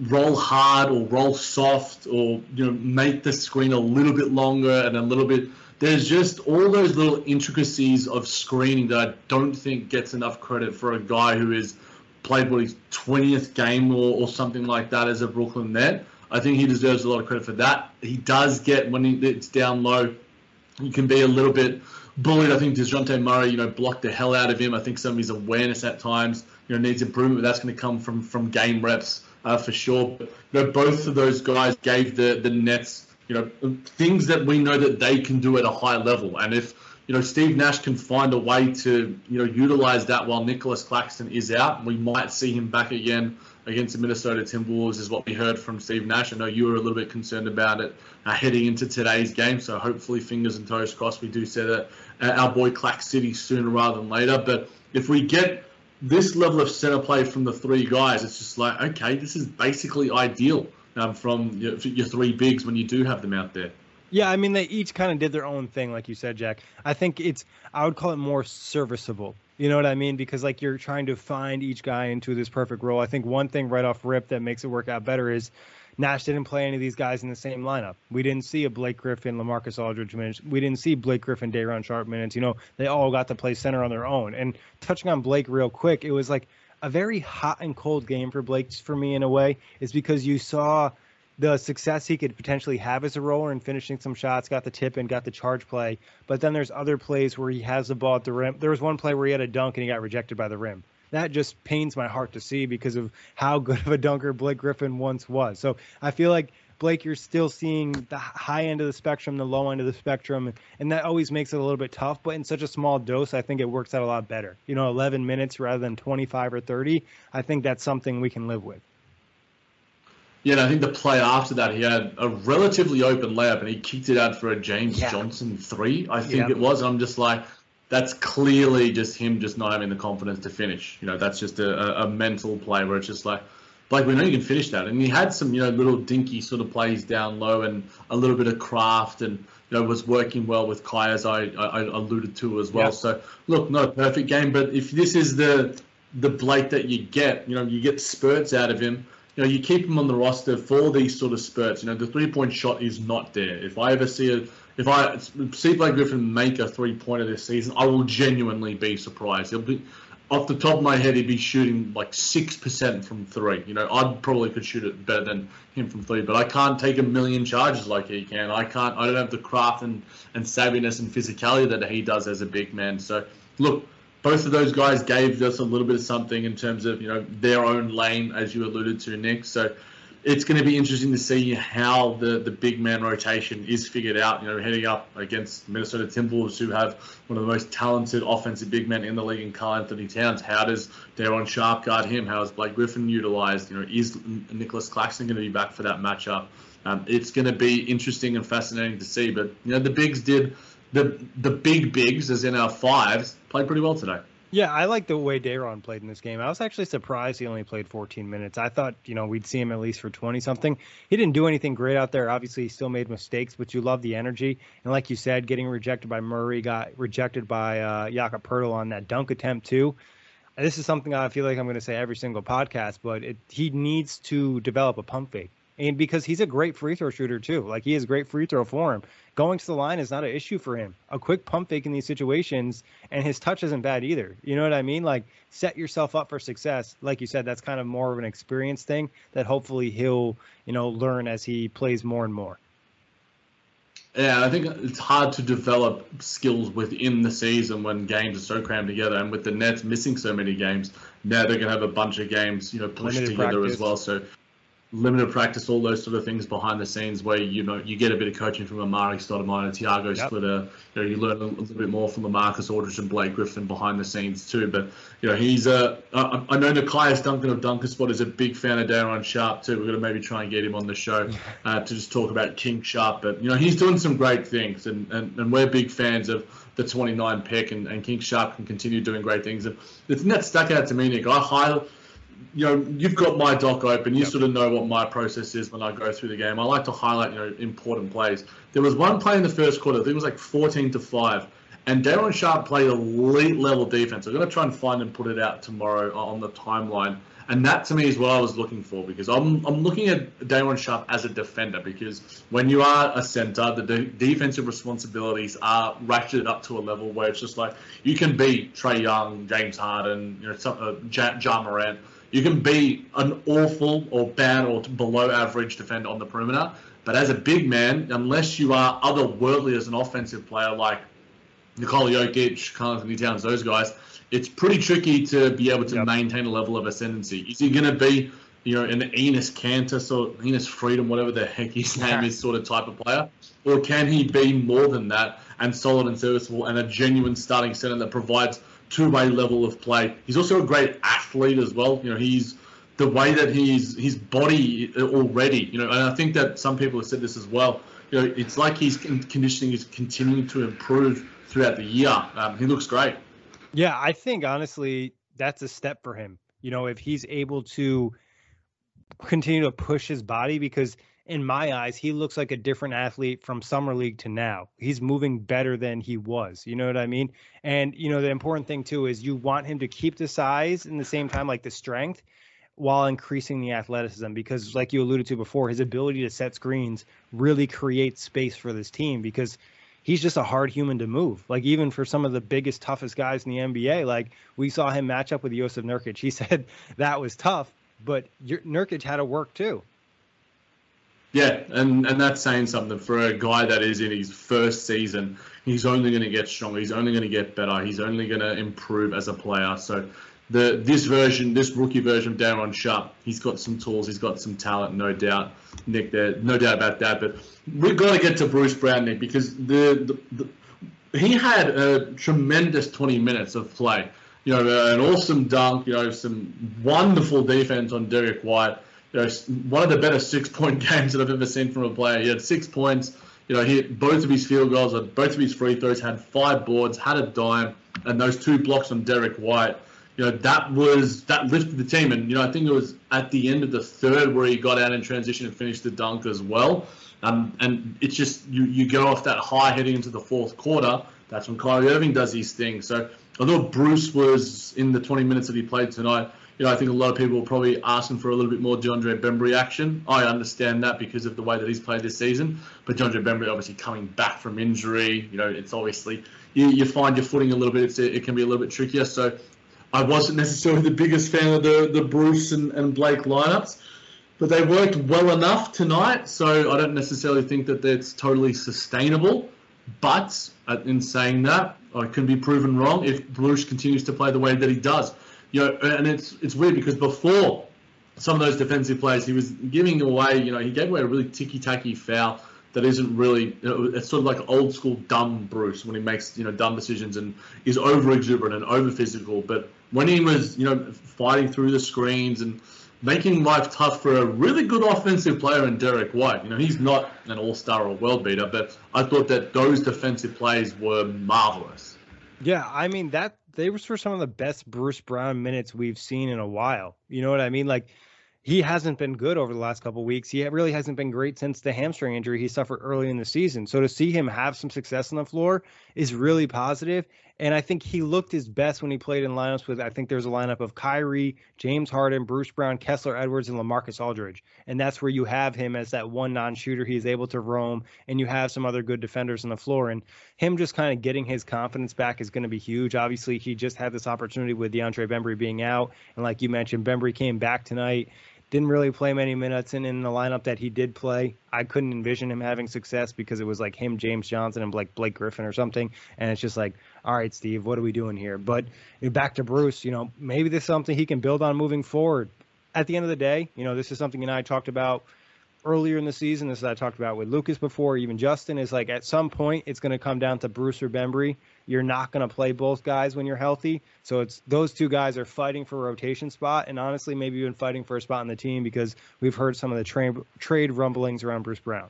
roll hard or roll soft or you know make the screen a little bit longer and a little bit there's just all those little intricacies of screening that I don't think gets enough credit for a guy who is played what his 20th game or, or something like that as a Brooklyn net. I think he deserves a lot of credit for that. He does get when he, it's down low he can be a little bit bullied. I think Dejounte Murray, you know, blocked the hell out of him. I think some of his awareness at times, you know, needs improvement. But that's going to come from from game reps uh, for sure. But you know, both of those guys gave the the Nets, you know, things that we know that they can do at a high level. And if you know Steve Nash can find a way to you know utilize that while Nicholas Claxton is out, we might see him back again against the Minnesota Timberwolves, is what we heard from Steve Nash. I know you were a little bit concerned about it uh, heading into today's game, so hopefully, fingers and toes crossed, we do set uh, our boy Clack City sooner rather than later. But if we get this level of center play from the three guys, it's just like, okay, this is basically ideal um, from your, your three bigs when you do have them out there. Yeah, I mean they each kind of did their own thing, like you said, Jack. I think it's I would call it more serviceable. You know what I mean? Because like you're trying to find each guy into this perfect role. I think one thing right off rip that makes it work out better is Nash didn't play any of these guys in the same lineup. We didn't see a Blake Griffin, LaMarcus Aldridge minutes. We didn't see Blake Griffin, Day'Ron Sharpe minutes. You know, they all got to play center on their own. And touching on Blake real quick, it was like a very hot and cold game for Blake for me in a way, is because you saw the success he could potentially have as a roller and finishing some shots, got the tip and got the charge play. But then there's other plays where he has the ball at the rim. There was one play where he had a dunk and he got rejected by the rim that just pains my heart to see because of how good of a dunker Blake Griffin once was. So I feel like Blake, you're still seeing the high end of the spectrum, the low end of the spectrum, and that always makes it a little bit tough. But in such a small dose, I think it works out a lot better. You know, 11 minutes rather than 25 or 30. I think that's something we can live with. Yeah, and I think the play after that, he had a relatively open layup and he kicked it out for a James yeah. Johnson three, I think it was. And I'm just like, that's clearly just him just not having the confidence to finish. You know, that's just a, a, mental play where it's just like, like we know you can finish that. And he had some, you know, little dinky sort of plays down low and a little bit of craft and, you know, was working well with Kai as I, I, alluded to as well. Yeah. So look, not a perfect game, but if this is the the Blake that you get, you know, you get spurts out of him. You know, you keep him on the roster for these sort of spurts. You know, the three point shot is not there. If I ever see a if I see Blake Griffin make a three pointer this season, I will genuinely be surprised. He'll be off the top of my head, he'd be shooting like six percent from three. You know, I probably could shoot it better than him from three, but I can't take a million charges like he can. I can't. I don't have the craft and, and savviness and physicality that he does as a big man. So look, both of those guys gave us a little bit of something in terms of you know their own lane, as you alluded to, Nick. So it's going to be interesting to see how the, the big man rotation is figured out. You know, heading up against Minnesota Timberwolves, who have one of the most talented offensive big men in the league in Karl-Anthony Towns. How does Day'Ron Sharpe guard him? How is Blake Griffin utilized? You know, is Nicholas Claxton going to be back for that matchup? Um, it's going to be interesting and fascinating to see. But you know, the bigs did the the big bigs, as in our fives, played pretty well today. Yeah, I like the way Day'Ron played in this game. I was actually surprised he only played 14 minutes. I thought, you know, we'd see him at least for 20 something. He didn't do anything great out there. Obviously, he still made mistakes, but you love the energy. And like you said, getting rejected by Murray, got rejected by uh, Jakob Poeltl on that dunk attempt too. This is something I feel like I'm going to say every single podcast, but it, he needs to develop a pump fake and because he's a great free throw shooter too. Like he has great free throw form. Going to the line is not an issue for him. A quick pump fake in these situations, and his touch isn't bad either. You know what I mean? Like set yourself up for success. Like you said, that's kind of more of an experience thing that hopefully he'll you know learn as he plays more and more. Yeah, I think it's hard to develop skills within the season when games are so crammed together, and with the Nets missing so many games, now they're gonna have a bunch of games, you know, pushed Limited together practice. as well. So limited practice, all those sort of things behind the scenes where you know you get a bit of coaching from Amar'e Stoudemire and Thiago yep. Splitter. You, know, you learn a little bit more from LaMarcus Aldridge and Blake Griffin behind the scenes too. But you know he's a. Uh, know Nekias Duncan of Dunker Spot is a big fan of Day'Ron Sharpe too. We're going to maybe try and get him on the show uh, to just talk about King Sharp. But you know he's doing some great things, and, and, and we're big fans of the 29 pick, and, and King Sharp can continue doing great things. And the thing that stuck out to me, Nick, I highly you know, you've got my doc open. You yep. sort of know what my process is when I go through the game. I like to highlight, you know, important plays. There was one play in the first quarter. I think it was like 14 to five, and Day'Ron Sharpe played elite level defense. I'm going to try and find and put it out tomorrow on the timeline. And that to me is what I was looking for because I'm, I'm looking at Day'Ron Sharpe as a defender because when you are a center, the de- defensive responsibilities are ratcheted up to a level where it's just like you can beat Trae Young, James Harden, you know, some, uh, ja, ja Morant you can be an awful or bad or below average defender on the perimeter, but as a big man, unless you are otherworldly as an offensive player like Nikola Jokic, Karl-Anthony Towns, those guys, it's pretty tricky to be able to yep. maintain a level of ascendancy. Is he going to be, you know, an Enes Kanter, sort of Enes Freedom, whatever the heck his name is, sort of type of player? Or can he be more than that and solid and serviceable and a genuine starting center that provides – two-way level of play. He's also a great athlete as well. You know, he's the way that he's his body already. You know, and I think that some people have said this as well. You know, it's like his conditioning is continuing to improve throughout the year. Um, he looks great. Yeah, I think honestly that's a step for him. You know, if he's able to continue to push his body because in my eyes, he looks like a different athlete from summer league to now. He's moving better than he was. You know what I mean? And you know the important thing too is you want him to keep the size and the same time like the strength. while increasing the athleticism because like you alluded to before his ability to set screens really creates space for this team because he's just a hard human to move like even for some of the biggest toughest guys in the NBA like we saw him match up with Jusuf Nurkic he said that was tough but Nurkic had to work too yeah, and, and that's saying something for a guy that is in his first season. He's only going to get stronger. He's only going to get better. He's only going to improve as a player. So the this version, this rookie version of Day'Ron Sharpe, he's got some tools. He's got some talent, no doubt. Nick, there, no doubt about that. But we've got to get to Bruce Brown, Nick, because the, the, the he had a tremendous 20 minutes of play. You know, an awesome dunk. You know, some wonderful defense on Derrick White you know, one of the better six-point games that I've ever seen from a player. He had six points. You know, he hit both of his field goals, and both of his free throws, had five boards, had a dime, and those two blocks on Derrick White. You know, that was that lifted the team. And you know, I think it was at the end of the third where he got out in transition and finished the dunk as well. Um, and it's just you you go off that high heading into the fourth quarter. That's when Kyrie Irving does his thing. So I thought Bruce was in the 20 minutes that he played tonight you know, I think a lot of people are probably asking for a little bit more DeAndre Bembry action. I understand that because of the way that he's played this season. But DeAndre Bembry obviously coming back from injury, you know, it's obviously you, you find your footing a little bit. it can be a little bit trickier. So I wasn't necessarily the biggest fan of the the Bruce and, and Blake lineups, but they worked well enough tonight. So I don't necessarily think that that's totally sustainable. But uh, in saying that, I can be proven wrong if Bruce continues to play the way that he does you know, and it's it's weird because before some of those defensive plays, he was giving away, you know, he gave away a really ticky-tacky foul that isn't really, you know, it's sort of like old school dumb Bruce when he makes, you know, dumb decisions and is over exuberant and over physical. But when he was, you know, fighting through the screens and making life tough for a really good offensive player in Derrick White, you know, he's not an all star or world beater, but I thought that those defensive plays were marvelous. Yeah, I mean that they were for some of the best Bruce Brown minutes we've seen in a while. You know what I mean? Like he hasn't been good over the last couple weeks. He really hasn't been great since the hamstring injury he suffered early in the season. So to see him have some success on the floor is really positive. And I think he looked his best when he played in lineups with I think there's a lineup of Kyrie, James Harden, Bruce Brown, Kessler Edwards, and LaMarcus Aldridge. And that's where you have him as that one non-shooter. He's able to roam, and you have some other good defenders on the floor. And him just kind of getting his confidence back is going to be huge. Obviously, he just had this opportunity with DeAndre Bembry being out, and like you mentioned, Bembry came back tonight didn't really play many minutes, and in the lineup that he did play, I couldn't envision him having success because it was like him, James Johnson, and like Blake Griffin or something. And it's just like, all right, Steve, what are we doing here? But back to Bruce, you know, maybe this is something he can build on moving forward. At the end of the day, you know, this is something you and I talked about earlier in the season. This I talked about with Lucas before, even Justin is like at some point it's going to come down to Bruce or Bembry you're not going to play both guys when you're healthy. So it's those two guys are fighting for a rotation spot, and honestly, maybe even fighting for a spot in the team because we've heard some of the trade trade rumblings around Bruce Brown.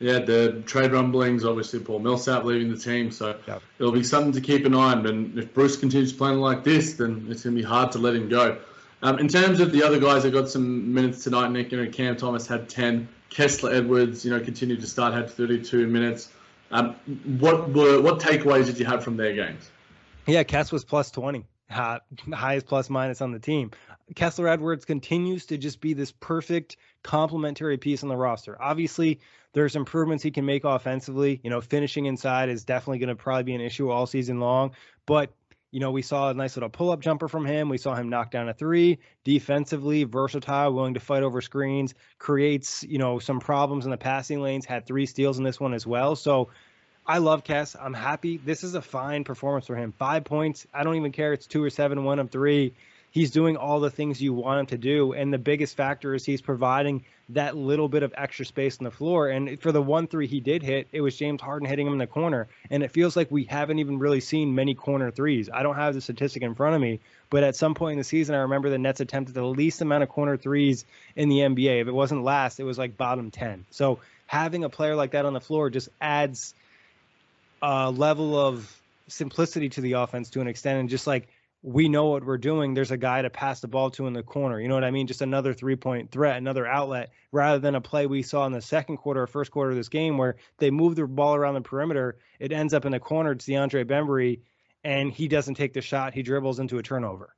Yeah, the trade rumblings. Obviously, Paul Millsap leaving the team, so yep. it'll be something to keep an eye on. And if Bruce continues playing like this, then it's going to be hard to let him go. Um, in terms of the other guys that got some minutes tonight, Nick, you know, Cam Thomas had 10. Kessler Edwards, you know, continued to start, had 32 minutes. Um, what were what takeaways did you have from their games? Yeah, Kess was plus twenty, uh, highest plus minus on the team. Kessler Edwards continues to just be this perfect complementary piece on the roster. Obviously, there's improvements he can make offensively. You know, finishing inside is definitely going to probably be an issue all season long. But you know, we saw a nice little pull up jumper from him. We saw him knock down a three. Defensively, versatile, willing to fight over screens, creates, you know, some problems in the passing lanes, had three steals in this one as well. So I love Cass. I'm happy. This is a fine performance for him. Five points. I don't even care. It's two or seven, one of three. He's doing all the things you want him to do. And the biggest factor is he's providing that little bit of extra space on the floor. And for the one three he did hit, it was James Harden hitting him in the corner. And it feels like we haven't even really seen many corner threes. I don't have the statistic in front of me, but at some point in the season, I remember the Nets attempted the least amount of corner threes in the NBA. If it wasn't last, it was like bottom 10. So having a player like that on the floor just adds a level of simplicity to the offense to an extent and just like we know what we're doing. There's a guy to pass the ball to in the corner. You know what I mean? Just another three point threat, another outlet, rather than a play we saw in the second quarter or first quarter of this game where they move the ball around the perimeter. It ends up in the corner. It's DeAndre Bembry, and he doesn't take the shot. He dribbles into a turnover.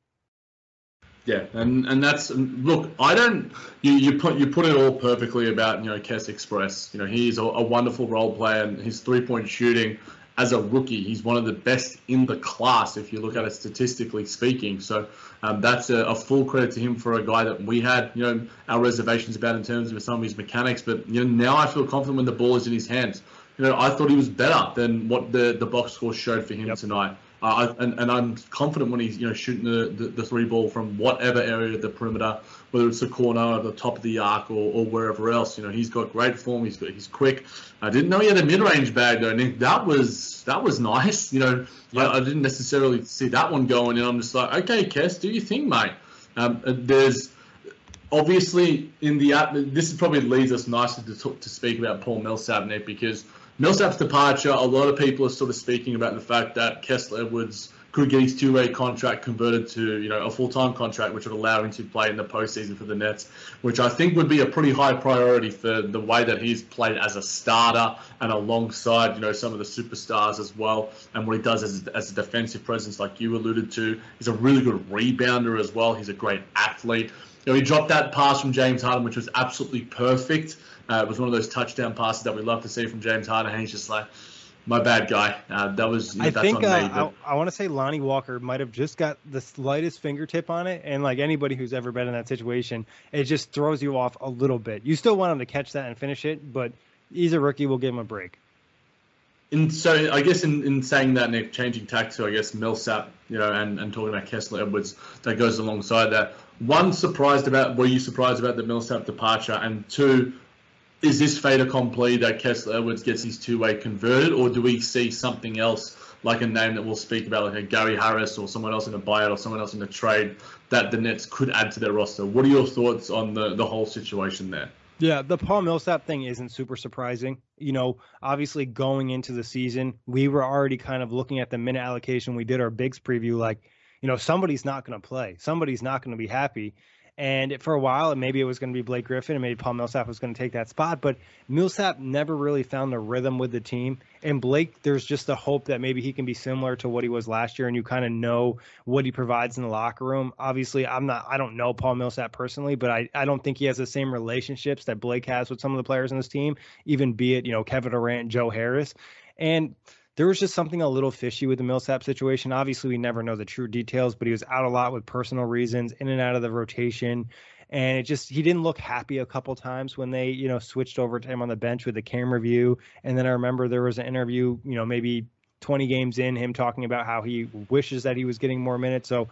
Yeah, and and that's look. I don't. You, you put you put it all perfectly about you know Kess Express. You know he's a, a wonderful role player, and his three point shooting as a rookie, he's one of the best in the class if you look at it statistically speaking. So um, that's a, a, full credit to him for a guy that we had you know our reservations about in terms of some of his mechanics. But you know now I feel confident when the ball is in his hands. You know I thought he was better than what the the box score showed for him yep. tonight. Uh, and, and I'm confident when he's you know shooting the, the, the, three ball from whatever area of the perimeter, whether it's the corner or the top of the arc or, or wherever else. You know he's got great form. He's got, he's quick. I didn't know he had a mid range bag though, Nick. That was that was nice. You know I, I, didn't necessarily see that one going, and I'm just like, okay, Kess, do you think, mate? Um, uh, there's obviously in the this probably leads us nicely to talk, to speak about Paul Millsap, Nick, because Millsap's departure, a lot of people are sort of speaking about the fact that Kessler Edwards could get his two-way contract converted to, you know, a full-time contract, which would allow him to play in the postseason for the Nets, which I think would be a pretty high priority for the way that he's played as a starter and alongside, you know, some of the superstars as well, and what he does as, as a defensive presence, like you alluded to. He's a really good rebounder as well. He's a great athlete. You know, he dropped that pass from James Harden, which was absolutely perfect. Uh, it was one of those touchdown passes that we love to see from James Harden, and he's just like, my bad guy. Uh, that was. I think uh, me, but... I, I want to say Lonnie Walker might have just got the slightest fingertip on it, and like anybody who's ever been in that situation, it just throws you off a little bit. You still want him to catch that and finish it, but he's a rookie. We'll give him a break. And so I guess in, in saying that, and changing tack to I guess Millsap, you know, and, and talking about Kessler Edwards, that goes alongside that. One, surprised about were you surprised about the Millsap departure, and two, is this fait accompli that Kessler Edwards gets his two way converted, or do we see something else like a name that we'll speak about, like a Gary Harris or someone else in a buyout or someone else in a trade that the Nets could add to their roster? What are your thoughts on the, the whole situation there? Yeah, the Paul Millsap thing isn't super surprising. You know, obviously going into the season, we were already kind of looking at the minute allocation. We did our bigs preview, like, you know, somebody's not going to play. Somebody's not going to be happy. And for a while, maybe it was going to be Blake Griffin, and maybe Paul Millsap was going to take that spot. But Millsap never really found a rhythm with the team. And Blake, there's just a hope that maybe he can be similar to what he was last year, and you kind of know what he provides in the locker room. Obviously, I'm not, I don't know Paul Millsap personally, but I, I don't think he has the same relationships that Blake has with some of the players in this team, even be it, you know, Kevin Durant, Joe Harris. And there was just something a little fishy with the Millsap situation. Obviously, we never know the true details, but he was out a lot with personal reasons, in and out of the rotation. And it just he didn't look happy a couple times when they, you know, switched over to him on the bench with the camera view. And then I remember there was an interview, you know, maybe 20 games in, him talking about how he wishes that he was getting more minutes. So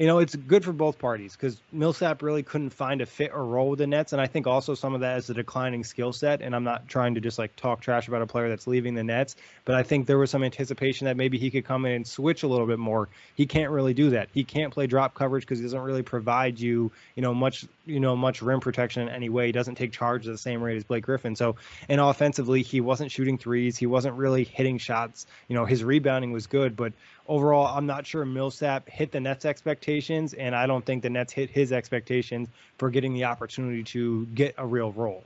you know, it's good for both parties because Millsap really couldn't find a fit or role with the Nets, and I think also some of that is the declining skill set. And I'm not trying to just like talk trash about a player that's leaving the Nets, but I think there was some anticipation that maybe he could come in and switch a little bit more. He can't really do that. He can't play drop coverage because he doesn't really provide you, you know, much, you know, much rim protection in any way. He doesn't take charge at the same rate as Blake Griffin. So, and offensively, he wasn't shooting threes. He wasn't really hitting shots. You know, his rebounding was good, but overall, I'm not sure Millsap hit the Nets' expectations, and I don't think the Nets hit his expectations for getting the opportunity to get a real role.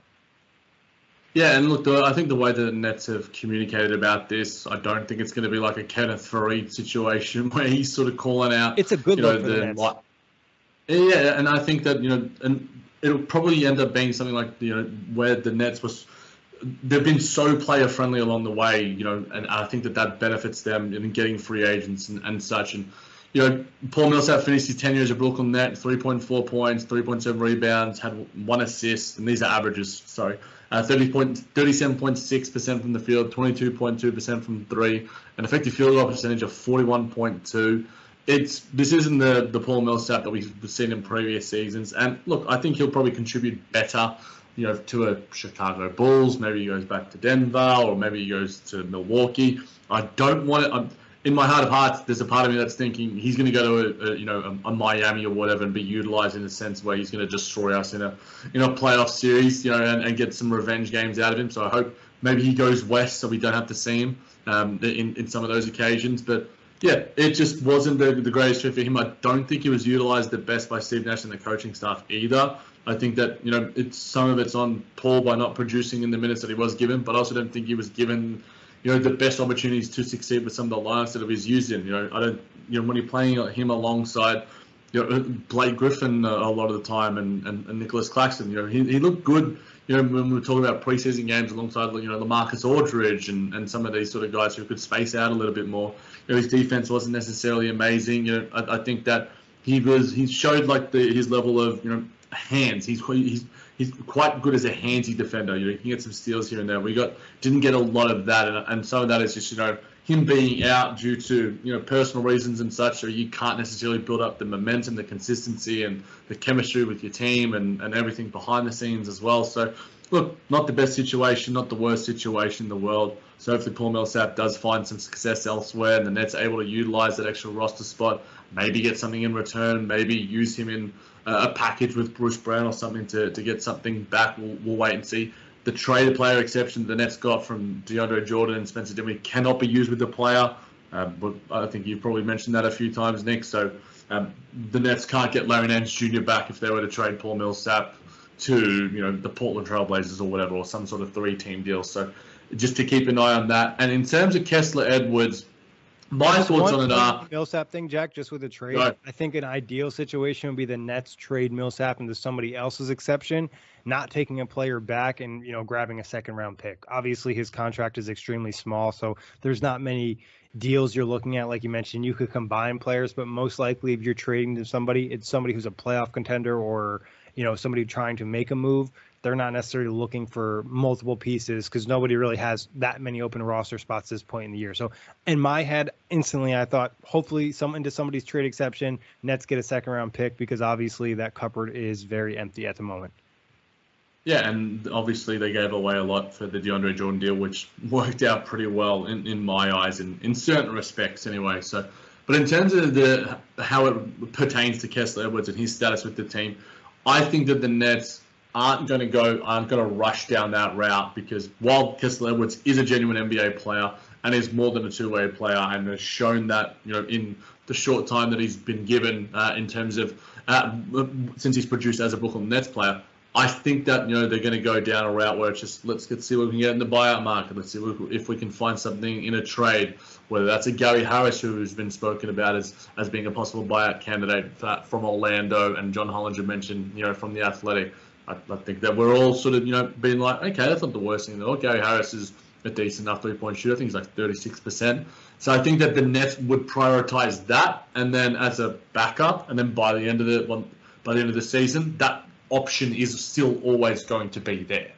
Yeah, and look, the, I think the way the Nets have communicated about this, I don't think it's going to be like a Kenneth Faried situation where he's sort of calling out. It's a good look know, for the, the Nets. Yeah, and I think that you know, and it'll probably end up being something like you know where the Nets was they've been so player friendly along the way, you know, and I think that that benefits them in getting free agents and, and such. And you know, Paul Millsap finished his tenure as a Brooklyn Net, 3.4 points, 3.7 rebounds, had one assist, and these are averages. Sorry, uh, 30 point, 37.6 percent from the field, 22.2 percent from three, an effective field goal percentage of 41.2. It's this isn't the the Paul Millsap that we've seen in previous seasons, and look, I think he'll probably contribute better you know, to a Chicago Bulls. Maybe he goes back to Denver, or maybe he goes to Milwaukee. I don't want it. in my heart of hearts, there's a part of me that's thinking he's going to go to a, a you know a, a, Miami or whatever and be utilized in a sense where he's going to destroy us in a in a playoff series, you know, and, and get some revenge games out of him. So I hope maybe he goes west so we don't have to see him um, in in some of those occasions. But yeah, it just wasn't the, the greatest fit for him. I don't think he was utilized the best by Steve Nash and the coaching staff either. I think that you know it's some of it's on Paul by not producing in the minutes that he was given, but I also don't think he was given you know the best opportunities to succeed with some of the lineups that he was used in. You know, I don't you know when you're playing him alongside you know, Blake Griffin a lot of the time and, and, and Nicholas Claxton. You know, he, he looked good. You know, when we were talking about preseason games alongside, you know, LaMarcus Aldridge and, and some of these sort of guys who could space out a little bit more. You know, his defense wasn't necessarily amazing. You know, I, I think that he was he showed like the his level of you know hands. He's he's he's quite good as a handsy defender. You know, he can get some steals here and there. We got didn't get a lot of that, and, and some of that is just you know him being out due to you know personal reasons and such, so you can't necessarily build up the momentum, the consistency, and the chemistry with your team and, and everything behind the scenes as well. So, look, not the best situation, not the worst situation in the world. So hopefully Paul Millsap does find some success elsewhere, and the Nets able to utilize that extra roster spot, maybe get something in return, maybe use him in a package with Bruce Brown or something to, to get something back. We'll, we'll wait and see the traded player exception the Nets got from DeAndre Jordan and Spencer Dinwiddie cannot be used with the player. Um, but I think you've probably mentioned that a few times, Nick. So um, the Nets can't get Larry Nance Jr. back if they were to trade Paul Millsap to you know the Portland Trailblazers or whatever, or some sort of three-team deal. So just to keep an eye on that. And in terms of Kessler Edwards, my thoughts on it are Millsap thing, Jack. Just with a trade, ahead. I think an ideal situation would be the Nets trade Millsap into somebody else's exception, not taking a player back and you know grabbing a second round pick. Obviously, his contract is extremely small, so there's not many deals you're looking at. Like you mentioned, you could combine players, but most likely, if you're trading to somebody, it's somebody who's a playoff contender or you know somebody trying to make a move. They're not necessarily looking for multiple pieces because nobody really has that many open roster spots this point in the year. So in my head, instantly I thought hopefully some into somebody's trade exception, Nets get a second round pick because obviously that cupboard is very empty at the moment. Yeah, and obviously they gave away a lot for the DeAndre Jordan deal, which worked out pretty well in, in my eyes, in, in certain respects anyway. So, but in terms of the how it pertains to Kessler Edwards and his status with the team, I think that the Nets aren't going to go, aren't going to rush down that route because while Kessler Edwards is a genuine NBA player and is more than a two-way player and has shown that you know in the short time that he's been given uh, in terms of uh, since he's produced as a Brooklyn Nets player, I think that you know they're going to go down a route where it's just let's get see what we can get in the buyout market. Let's see if we can find something in a trade, whether that's a Gary Harris who's been spoken about as as being a possible buyout candidate from Orlando, and John Hollinger mentioned you know from the Athletic. I, I think that we're all sort of you know being like, okay, that's not the worst thing in the. Gary Harris is a decent enough three-point shooter. I think he's like 36%. So I think that the Nets would prioritize that, and then as a backup, and then by the end of the by the end of the season, that option is still always going to be there.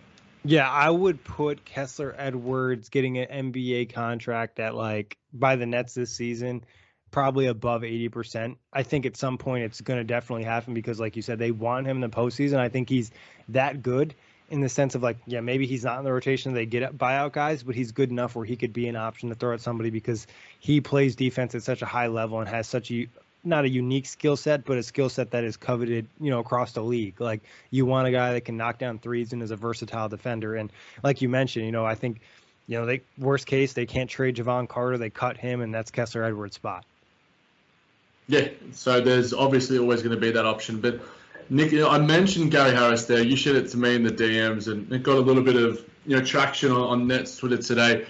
Yeah, I would put Kessler Edwards getting an NBA contract at like by the Nets this season, probably above 80%. I think at some point it's going to definitely happen because, like you said, they want him in the postseason. I think he's that good in the sense of like, yeah, maybe he's not in the rotation. They get buyout guys, but he's good enough where he could be an option to throw at somebody because he plays defense at such a high level and has such a not a unique skill set, but a skill set that is coveted, you know, across the league. Like you want a guy that can knock down threes and is a versatile defender. And like you mentioned, you know, I think, you know, they worst case they can't trade Jevon Carter, they cut him, and that's Kessler Edwards' spot. Yeah, so there's obviously always going to be that option, but Nick, you know, I mentioned Gary Harris there. You shared it to me in the DMs, and it got a little bit of you know traction on, on Nets Twitter today.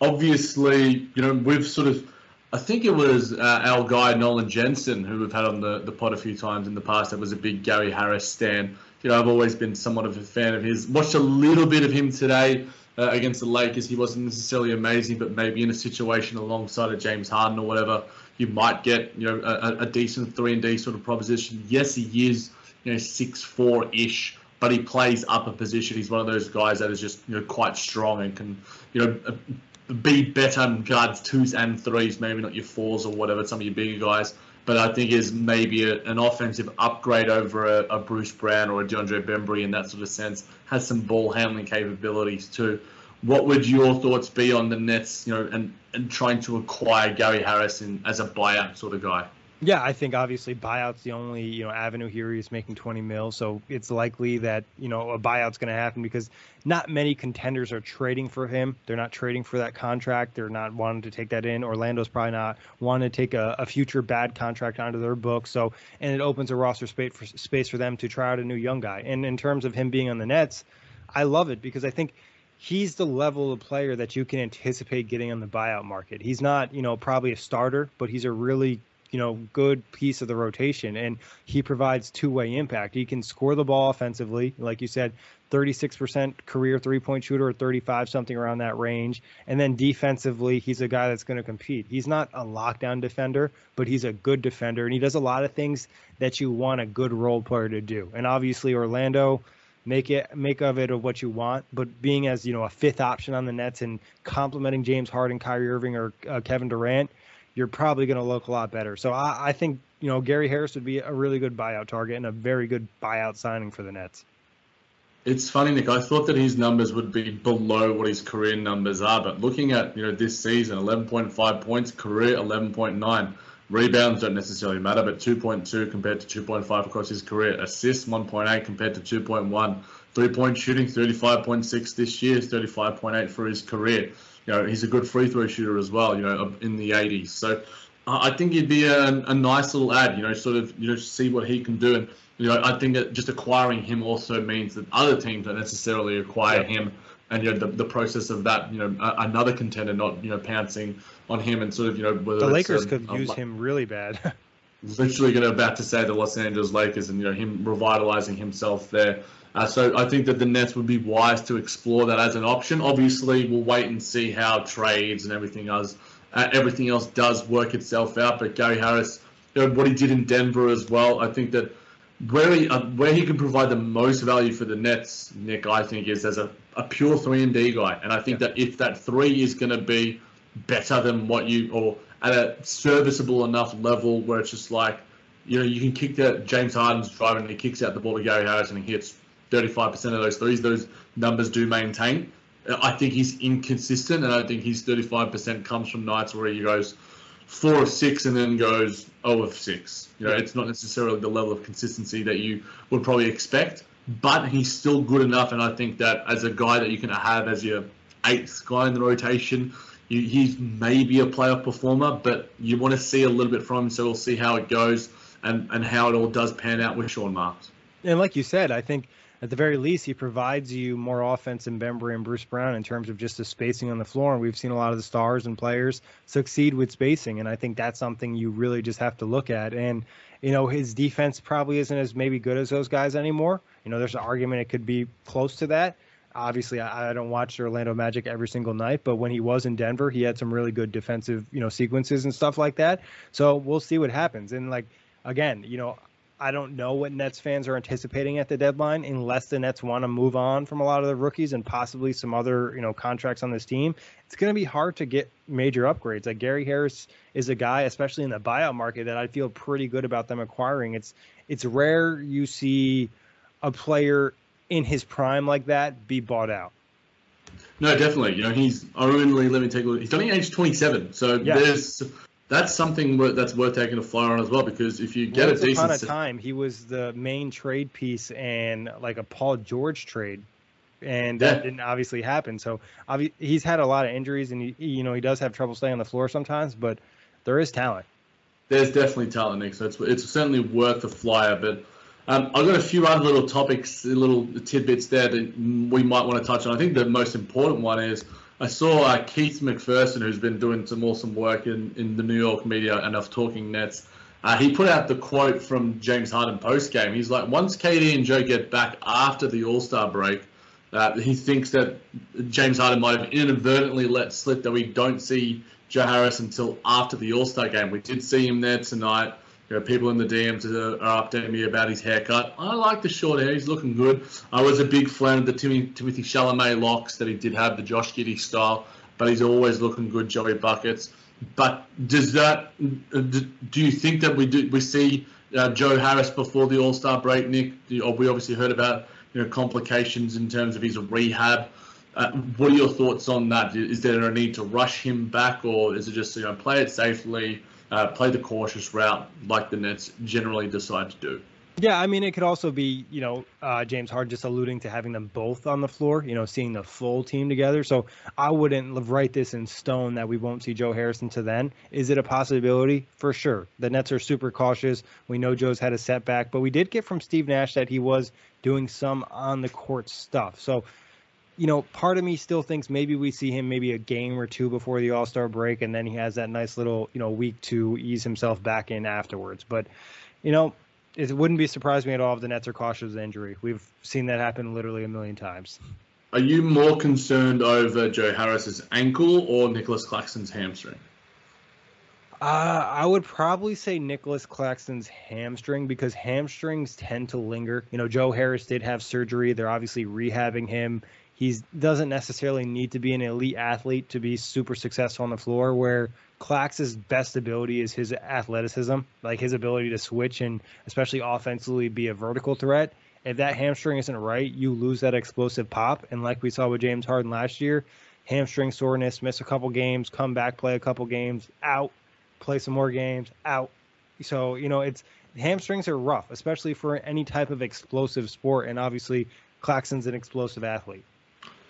Obviously, you know we've sort of, I think it was uh, our guy Nolan Jensen who we've had on the, the pod a few times in the past. That was a big Gary Harris stan. You know, I've always been somewhat of a fan of his. Watched a little bit of him today uh, against the Lakers. He wasn't necessarily amazing, but maybe in a situation alongside of James Harden or whatever, you might get you know a, a decent three and D sort of proposition. Yes, he is you know, six four ish, but he plays up a position. He's one of those guys that is just you know quite strong and can you know uh, be better in guards twos and threes, maybe not your fours or whatever, some of your bigger guys. But I think is maybe a, an offensive upgrade over a, a, Bruce Brown or a DeAndre Bembry in that sort of sense. Has some ball handling capabilities too. What would your thoughts be on the Nets, you know, and, and trying to acquire Gary Harrison as a buyout sort of guy? Yeah, I think obviously buyout's the only you know avenue here. He's making 20 mil, so it's likely that you know a buyout's going to happen because not many contenders are trading for him. They're not trading for that contract. They're not wanting to take that in. Orlando's probably not wanting to take a, a future bad contract onto their book. So and it opens a roster space for space for them to try out a new young guy. And in terms of him being on the Nets, I love it because I think he's the level of player that you can anticipate getting on the buyout market. He's not, you know, probably a starter, but he's a really you know, good piece of the rotation, and he provides two-way impact. He can score the ball offensively, like you said, 36% career three-point shooter or 35 something around that range, and then defensively, he's a guy that's going to compete. He's not a lockdown defender, but he's a good defender, and he does a lot of things that you want a good role player to do. And obviously, Orlando make it make of it of what you want. But being as you know a fifth option on the Nets and complementing James Harden, Kyrie Irving, or uh, Kevin Durant, you're probably going to look a lot better. So I, I think you know Gary Harris would be a really good buyout target and a very good buyout signing for the Nets. It's funny, Nick. I thought that his numbers would be below what his career numbers are, but looking at you know this season, 11.5 points, career 11.9. Rebounds don't necessarily matter, but 2.2 compared to 2.5 across his career. Assists 1.8 compared to 2.1. Three point shooting 35.6 this year, 35.8 for his career. You know, he's a good free throw shooter as well, you know, in the 80s. So uh, I think he'd be a, a nice little ad, you know, sort of, you know, see what he can do. And, you know, I think that just acquiring him also means that other teams don't necessarily acquire yeah. him. And, you know, the, the process of that, you know, another contender not, you know, pouncing on him and sort of, you know, whether the Lakers could use him really bad. literally going to about to say the Los Angeles Lakers and, you know, him revitalizing himself there. Uh, so I think that the Nets would be wise to explore that as an option. Obviously, we'll wait and see how trades and everything else, uh, everything else does work itself out. But Gary Harris, you know, what he did in Denver as well, I think that where he uh, where he can provide the most value for the Nets, Nick, I think is as a, a pure three and D guy. And I think yeah. that if that three is going to be better than what you or at a serviceable enough level where it's just like you know you can kick that James Harden's driving and he kicks out the ball to Gary Harris and he hits 35% of those threes, those numbers do maintain. I think he's inconsistent, and I think his 35% comes from nights where he goes four of six and then goes oh of six. You know, it's not necessarily the level of consistency that you would probably expect, but he's still good enough, and I think that as a guy that you can have as your eighth guy in the rotation, you, he's maybe a playoff performer, but you want to see a little bit from him, so we'll see how it goes and, and how it all does pan out with Sean Marks. And like you said, I think – at the very least, he provides you more offense than Bembry and Bruce Brown in terms of just the spacing on the floor. And we've seen a lot of the stars and players succeed with spacing. And I think that's something you really just have to look at. And, you know, his defense probably isn't as maybe good as those guys anymore. You know, there's an argument it could be close to that. Obviously, I, I don't watch the Orlando Magic every single night, but when he was in Denver, he had some really good defensive, you know, sequences and stuff like that. So we'll see what happens. And like, again, you know, I don't know what Nets fans are anticipating at the deadline unless the Nets want to move on from a lot of the rookies and possibly some other, you know, contracts on this team. It's going to be hard to get major upgrades. Like Gary Harris is a guy, especially in the buyout market, that I feel pretty good about them acquiring. It's it's rare you see a player in his prime like that be bought out. No, definitely. You know, he's only let me take a look. He's only age 27, so yeah. there's that's something that's worth taking a flyer on as well because if you get Once a decent upon a time he was the main trade piece and like a Paul George trade and that didn't obviously happen. So he's had a lot of injuries and he, you know he does have trouble staying on the floor sometimes but there is talent. There's definitely talent Nick so it's, it's certainly worth the flyer but um, I've got a few other little topics little tidbits there that we might want to touch on. I think the most important one is I saw uh, Keith McPherson, who's been doing some awesome work in, in the New York media and of Talking Nets. Uh, he put out the quote from James Harden post game. He's like, once KD and Joe get back after the All Star break, uh, he thinks that James Harden might have inadvertently let slip that we don't see Joe Harris until after the All Star game. We did see him there tonight. You know, people in the DMs are, updating me about his haircut. I like the short hair; he's looking good. I was a big fan of the Timothée Chalamet locks that he did have, the Josh Giddey style. But he's always looking good, Joey buckets. But does that? Do you think that we do we see uh, Joe Harris before the All Star break, Nick? we obviously heard about you know complications in terms of his rehab. Uh, what are your thoughts on that? Is there a need to rush him back, or is it just you know play it safely? Uh, play the cautious route like the Nets generally decide to do. Yeah, I mean, it could also be, you know, uh, James Harden just alluding to having them both on the floor, you know, seeing the full team together. So I wouldn't write this in stone that we won't see Joe Harrison to then. Is it a possibility? For sure. The Nets are super cautious. We know Joe's had a setback, but we did get from Steve Nash that he was doing some on the court stuff. So you know, part of me still thinks maybe we see him maybe a game or two before the All Star break, and then he has that nice little, you know, week to ease himself back in afterwards. But, you know, it wouldn't be surprised me at all if the Nets are cautious of injury. We've seen that happen literally a million times. Are you more concerned over Joe Harris's ankle or Nicholas Claxton's hamstring? Uh, I would probably say Nicholas Claxton's hamstring because hamstrings tend to linger. You know, Joe Harris did have surgery. They're obviously rehabbing him. He doesn't necessarily need to be an elite athlete to be super successful on the floor. Where Clax's best ability is his athleticism, like his ability to switch and especially offensively be a vertical threat. If that hamstring isn't right, you lose that explosive pop. And like we saw with James Harden last year, hamstring soreness, miss a couple games, come back, play a couple games, out, play some more games, out. So, you know, it's hamstrings are rough, especially for any type of explosive sport. And obviously, Claxton's an explosive athlete.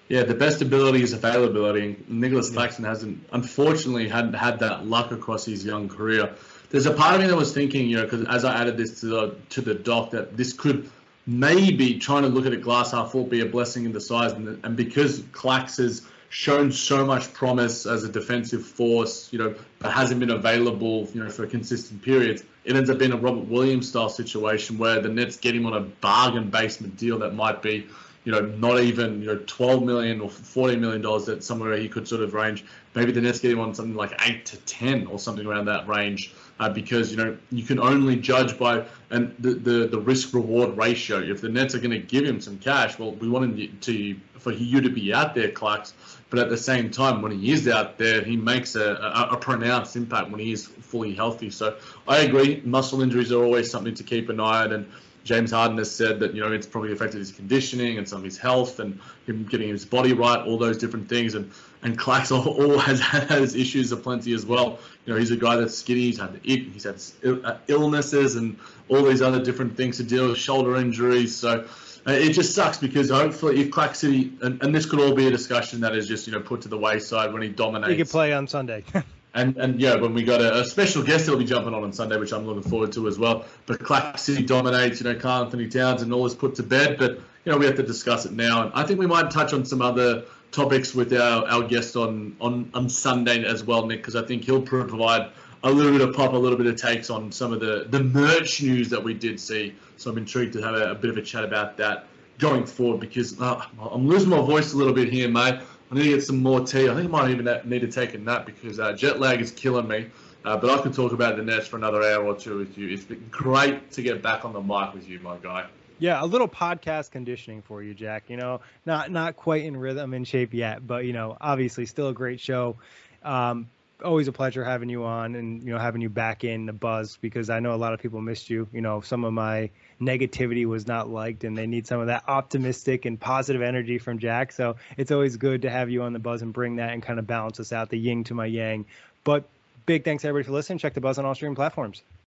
Yeah, the best ability is availability. Nicholas yeah. Claxton hasn't, unfortunately, hadn't had that luck across his young career. There's a part of me that was thinking, you know, because as I added this to the to the doc, that this could maybe trying to look at a glass half full be a blessing in disguise, and, and because Clax has shown so much promise as a defensive force, you know, but hasn't been available, you know, for consistent periods. It ends up being a Robert Williams style situation where the Nets get him on a bargain basement deal that might be you know, not even you know 12 million or 14 million dollars that somewhere he could sort of range. Maybe the Nets get him on something like eight to 10 or something around that range, uh, because you know you can only judge by and the the, the risk reward ratio. If the Nets are going to give him some cash, well, we want him to for you to be out there, Clax. But at the same time, when he is out there, he makes a, a, a pronounced impact when he is fully healthy. So I agree, muscle injuries are always something to keep an eye on and James Harden has said that you know it's probably affected his conditioning and some of his health and him getting his body right, all those different things. And and Clax all has has issues aplenty as well. You know, he's a guy that's skinny. He's had he's had uh, illnesses and all these other different things to deal with, shoulder injuries. So uh, it just sucks because hopefully if Clax City and, and this could all be a discussion that is just you know put to the wayside when he dominates. He could play on Sunday. And and yeah, when we got a, a, special guest that'll be jumping on on Sunday, which I'm looking forward to as well. But Clax City dominates, you know, Karl Anthony Towns and all is put to bed. But you know, we have to discuss it now. And I think we might touch on some other topics with our, our guest on, on, on Sunday as well, Nick, because I think he'll provide a little bit of pop, a little bit of takes on some of the, the merch news that we did see. So I'm intrigued to have a, a bit of a chat about that going forward because uh, I'm losing my voice a little bit here, mate. I need to get some more tea. I think I might even need to take a nap because uh, jet lag is killing me. Uh, but I can talk about the Nets for another hour or two with you. It's been great to get back on the mic with you, my guy. Yeah, a little podcast conditioning for you, Jack. You know, not not quite in rhythm and shape yet, but you know, obviously still a great show. Um, always a pleasure having you on and you know having you back in the buzz because I know a lot of people missed you. You know, some of my negativity was not liked and they need some of that optimistic and positive energy from Jack. So it's always good to have you on the buzz and bring that and kind of balance us out, the yin to my yang. But big thanks everybody for listening. Check the buzz on all streaming platforms.